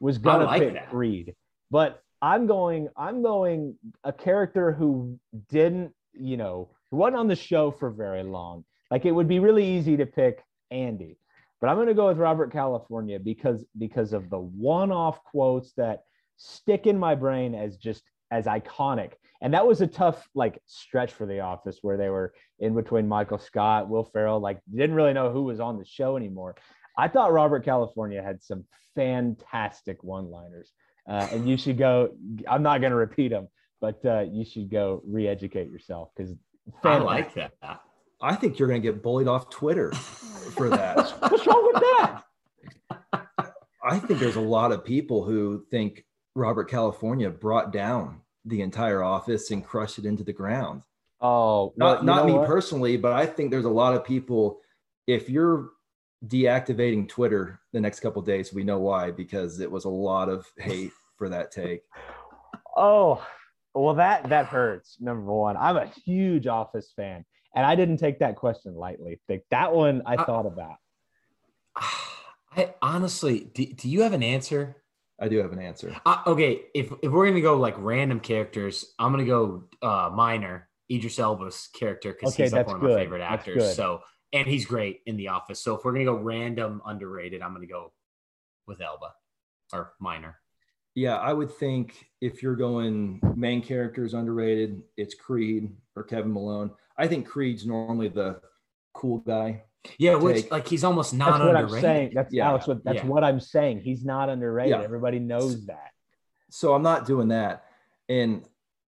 was gonna like pick that. Creed, but I'm going I'm going a character who didn't you know wasn't on the show for very long. Like it would be really easy to pick Andy, but I'm going to go with Robert California because because of the one-off quotes that stick in my brain as just as iconic. And that was a tough like stretch for the office where they were in between Michael Scott, Will Ferrell, like didn't really know who was on the show anymore. I thought Robert California had some fantastic one-liners. Uh, and you should go. I'm not going to repeat them, but uh, you should go re-educate yourself because I like that. I think you're going to get bullied off Twitter for that. What's wrong with that? I think there's a lot of people who think Robert California brought down the entire office and crush it into the ground. Oh, Not well, you not me what? personally, but I think there's a lot of people. If you're deactivating Twitter the next couple of days, we know why because it was a lot of hate for that take. Oh, well, that that hurts. Number one, I'm a huge Office fan, and I didn't take that question lightly. Like that one, I Uh, thought about. I honestly, do, do you have an answer? I do have an answer. Uh, okay, if if we're gonna go like random characters, I'm gonna go uh Miner Idris Elba's character because Okay, he's like that's one of my favorite actors. So and he's great in The Office. So if we're gonna go random underrated, I'm gonna go with Elba or Miner. Yeah, I would think if you're going main characters underrated, it's Creed or Kevin Malone. I think Creed's normally the cool guy. Yeah, which Take- like he's almost not That's not what I'm saying. That's Yeah. Alex. That's Yeah. what I'm saying. He's not underrated. Yeah. Everybody knows that. So I'm not doing that. And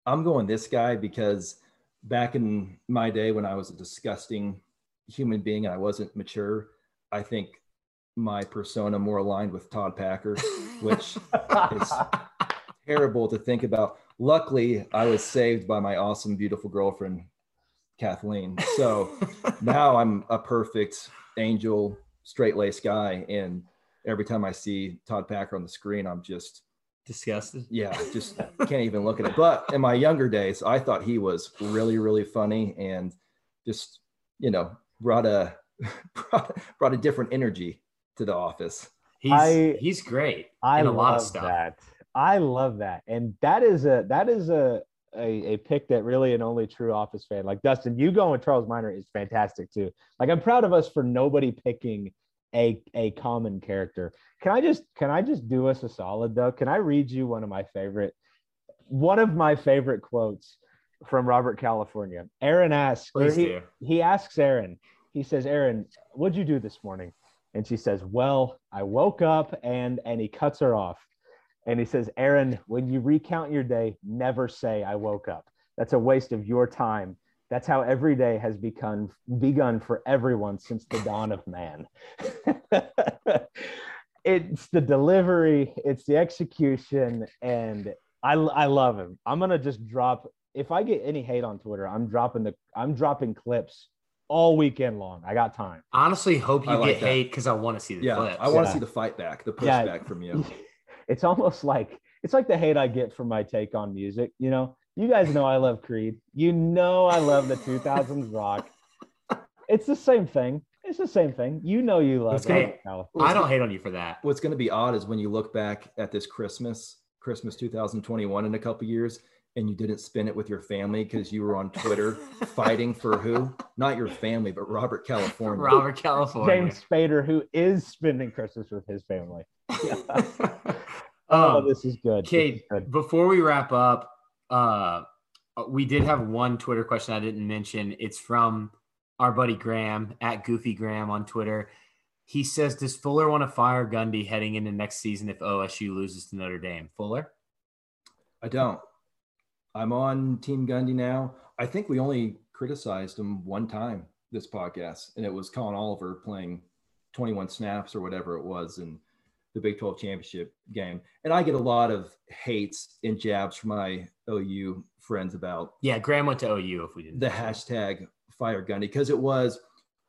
I'm going this guy because back in my day when I was a disgusting human being and I wasn't mature, I think my persona more aligned with Todd Packer, which is terrible to think about. Luckily, I was saved by my awesome, beautiful girlfriend, Kathleen. So now I'm a perfect angel, straight laced guy. And every time I see Todd Packer on the screen, I'm just, disgusted. yeah, just can't even look at it. But in my younger days, I thought he was really, really funny and just, you know, brought a brought, brought a different energy to the office. He's I- he's great I in a love lot of stuff. that. I love that, and that is a that is a, a a pick that really an only true Office fan like Dustin. You going with Charles Miner is fantastic too. Like I'm proud of us for nobody picking a a common character. Can I just can I just do us a solid though? Can I read you one of my favorite one of my favorite quotes from Robert California? Erin asks, he, he asks Erin, he says, Erin, what'd you do this morning? And she says, Well, I woke up and and he cuts her off. And he says, Erin, when you recount your day, never say I woke up. That's a waste of your time. That's how every day has become begun for everyone since the dawn of man. it's the delivery, it's the execution, and I I love him. I'm gonna just drop if I get any hate on Twitter, I'm dropping the I'm dropping clips all weekend long. I got time. Honestly, hope you I get that. hate because I want to see the Yeah, clips. I want to Yeah. see the fight back, the Yeah. pushback from you. It's almost like it's like the hate I get for my take on music. You know, you guys know I love Creed. You know I love the 2000s rock. It's the same thing. It's the same thing. You know you love It's gonna- I don't hate on you for that. What's going to be odd is when you look back at this Christmas, Christmas 2021 in a couple years, and you didn't spend it with your family because you were on Twitter fighting for who? Not your family, but Robert California. Robert California. James Spader, who is spending Christmas with his family. Oh, um, this is good. This Cade, before we wrap up, uh, we did have one Twitter question I didn't mention. It's from our buddy Graham at Goofy Graham on Twitter. He says, "Does Fuller want to fire Gundy heading into next season if OSU loses to Notre Dame?" Fuller, I don't. I'm on Team Gundy now. I think we only criticized him one time this podcast, and it was Collin Oliver playing 21 snaps or whatever it was in the Big 12 championship game. And I get a lot of hates and jabs from my OU friends about yeah, Graham went to OU. If we didn't, the hashtag fire Gundy because it was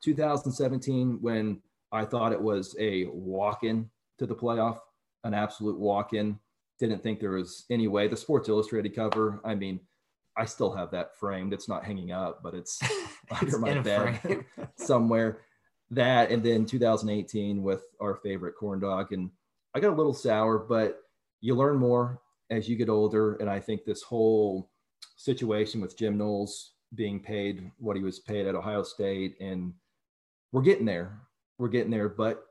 2017 when I thought it was a walk in to the playoff, an absolute walk in. Didn't think there was any way. The Sports Illustrated cover, I mean, I still have that framed. It's not hanging up, but it's under my bed somewhere. That and then 2018 with our favorite corn dog. And I got a little sour, but you learn more as you get older. And I think this whole situation with Jim Knowles being paid what he was paid at Ohio State, and we're getting there. We're getting there. But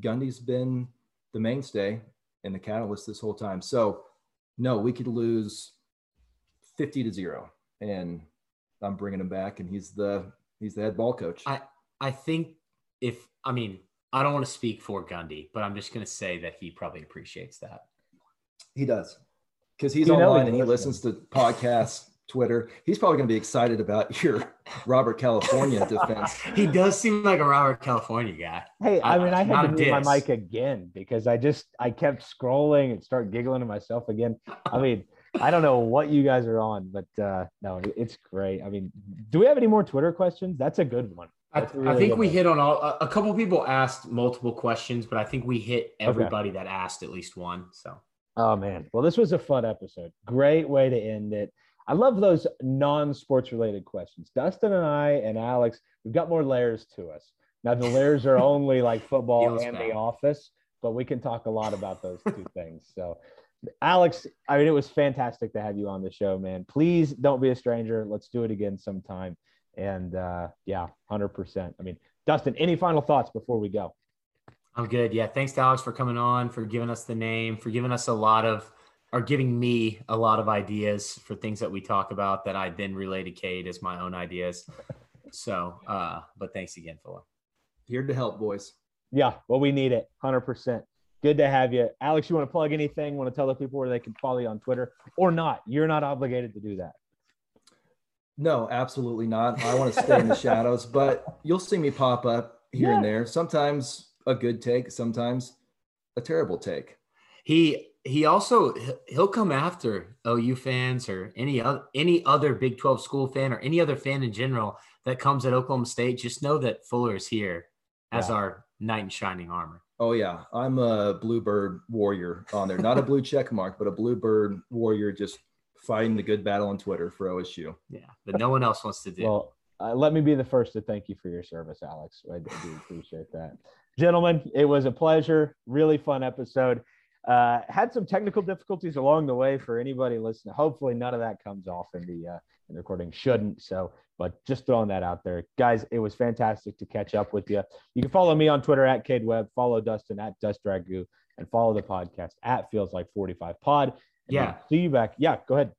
Gundy's been the mainstay and the catalyst this whole time. So, no, we could lose 50 to zero, and I'm bringing him back, and he's the he's the head ball coach. I I think if I mean I don't want to speak for Gundy, but I'm just going to say that he probably appreciates that. He does because he's You online he's and he listens to podcasts, Twitter. He's probably going to be excited about your Robert California defense. He does seem like a Robert California guy. Hey, I I- mean, I had to mute my mic again because I just I kept scrolling and start giggling to myself again. I mean, I don't know what you guys are on, but uh no, it's great. I mean, do we have any more Twitter questions? That's a good one. I, a I really think we hit on all. A, a couple people asked multiple questions, but I think we hit everybody that asked at least one. So Oh man, well, this was a fun episode. Great way to end it. I love those non-sports related questions. Dustin and I and Alex, we've got more layers to us. Now the layers are only like football and bad. the office, but we can talk a lot about those two things. So Alex, I mean, it was fantastic to have you on the show, man. Please don't be a stranger. Let's do it again sometime. And uh, yeah, hundred percent. I mean, Dustin, any final thoughts before we go? I'm good. Yeah. Thanks to Alex for coming on, for giving us the name, for giving us a lot of, or giving me a lot of ideas for things that we talk about that I then relay to Cade as my own ideas. So, uh, but thanks again, Fuller. Here to help, boys. Yeah, well, we need it. 100%. Good to have you. Alex, you want to plug anything? Want to tell the people where they can follow you on Twitter or not? You're not obligated to do that. No, absolutely not. I want to stay in the shadows, but you'll see me pop up here and there. Sometimes a good take, sometimes a terrible take. He he also he'll come after OU fans or any other any other Big 12 school fan or any other fan in general that comes at Oklahoma State. Just know that Fuller is here as Yeah. our knight in shining armor. Oh yeah, I'm a bluebird warrior on there. Not a blue check mark, but a bluebird warrior just fighting the good battle on Twitter for OSU. Yeah, that no one else wants to do. Well, uh, let me be the first to thank you for your service, Alex. I do appreciate that. Gentlemen, it was a pleasure. Really fun episode. Uh, had some technical difficulties along the way for anybody listening. Hopefully, none of that comes off in the uh, in the recording. Shouldn't so, but just throwing that out there, guys. It was fantastic to catch up with you. You can follow me on Twitter at Cade Webb. Follow Dustin at Dust Dragoo, and follow the podcast at Feels Like Forty Five Pod. Yeah. see you back. Yeah, go ahead.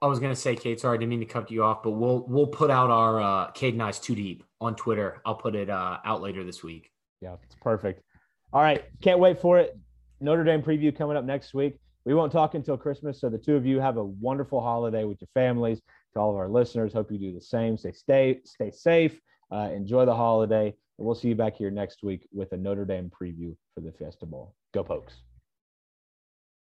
I was gonna say, Cade, sorry, I didn't mean to cut you off, but we'll we'll put out our uh Cade and I's two deep on Twitter. I'll put it uh out later this week. Yeah, it's perfect. All right, can't wait for it. Notre Dame preview coming up next week. We won't talk until Christmas, so the two of you have a wonderful holiday with your families. To all of our listeners, hope you do the same. Stay stay stay safe. Uh, enjoy the holiday, and we'll see you back here next week with a Notre Dame preview for the Fiesta Bowl. Go Pokes!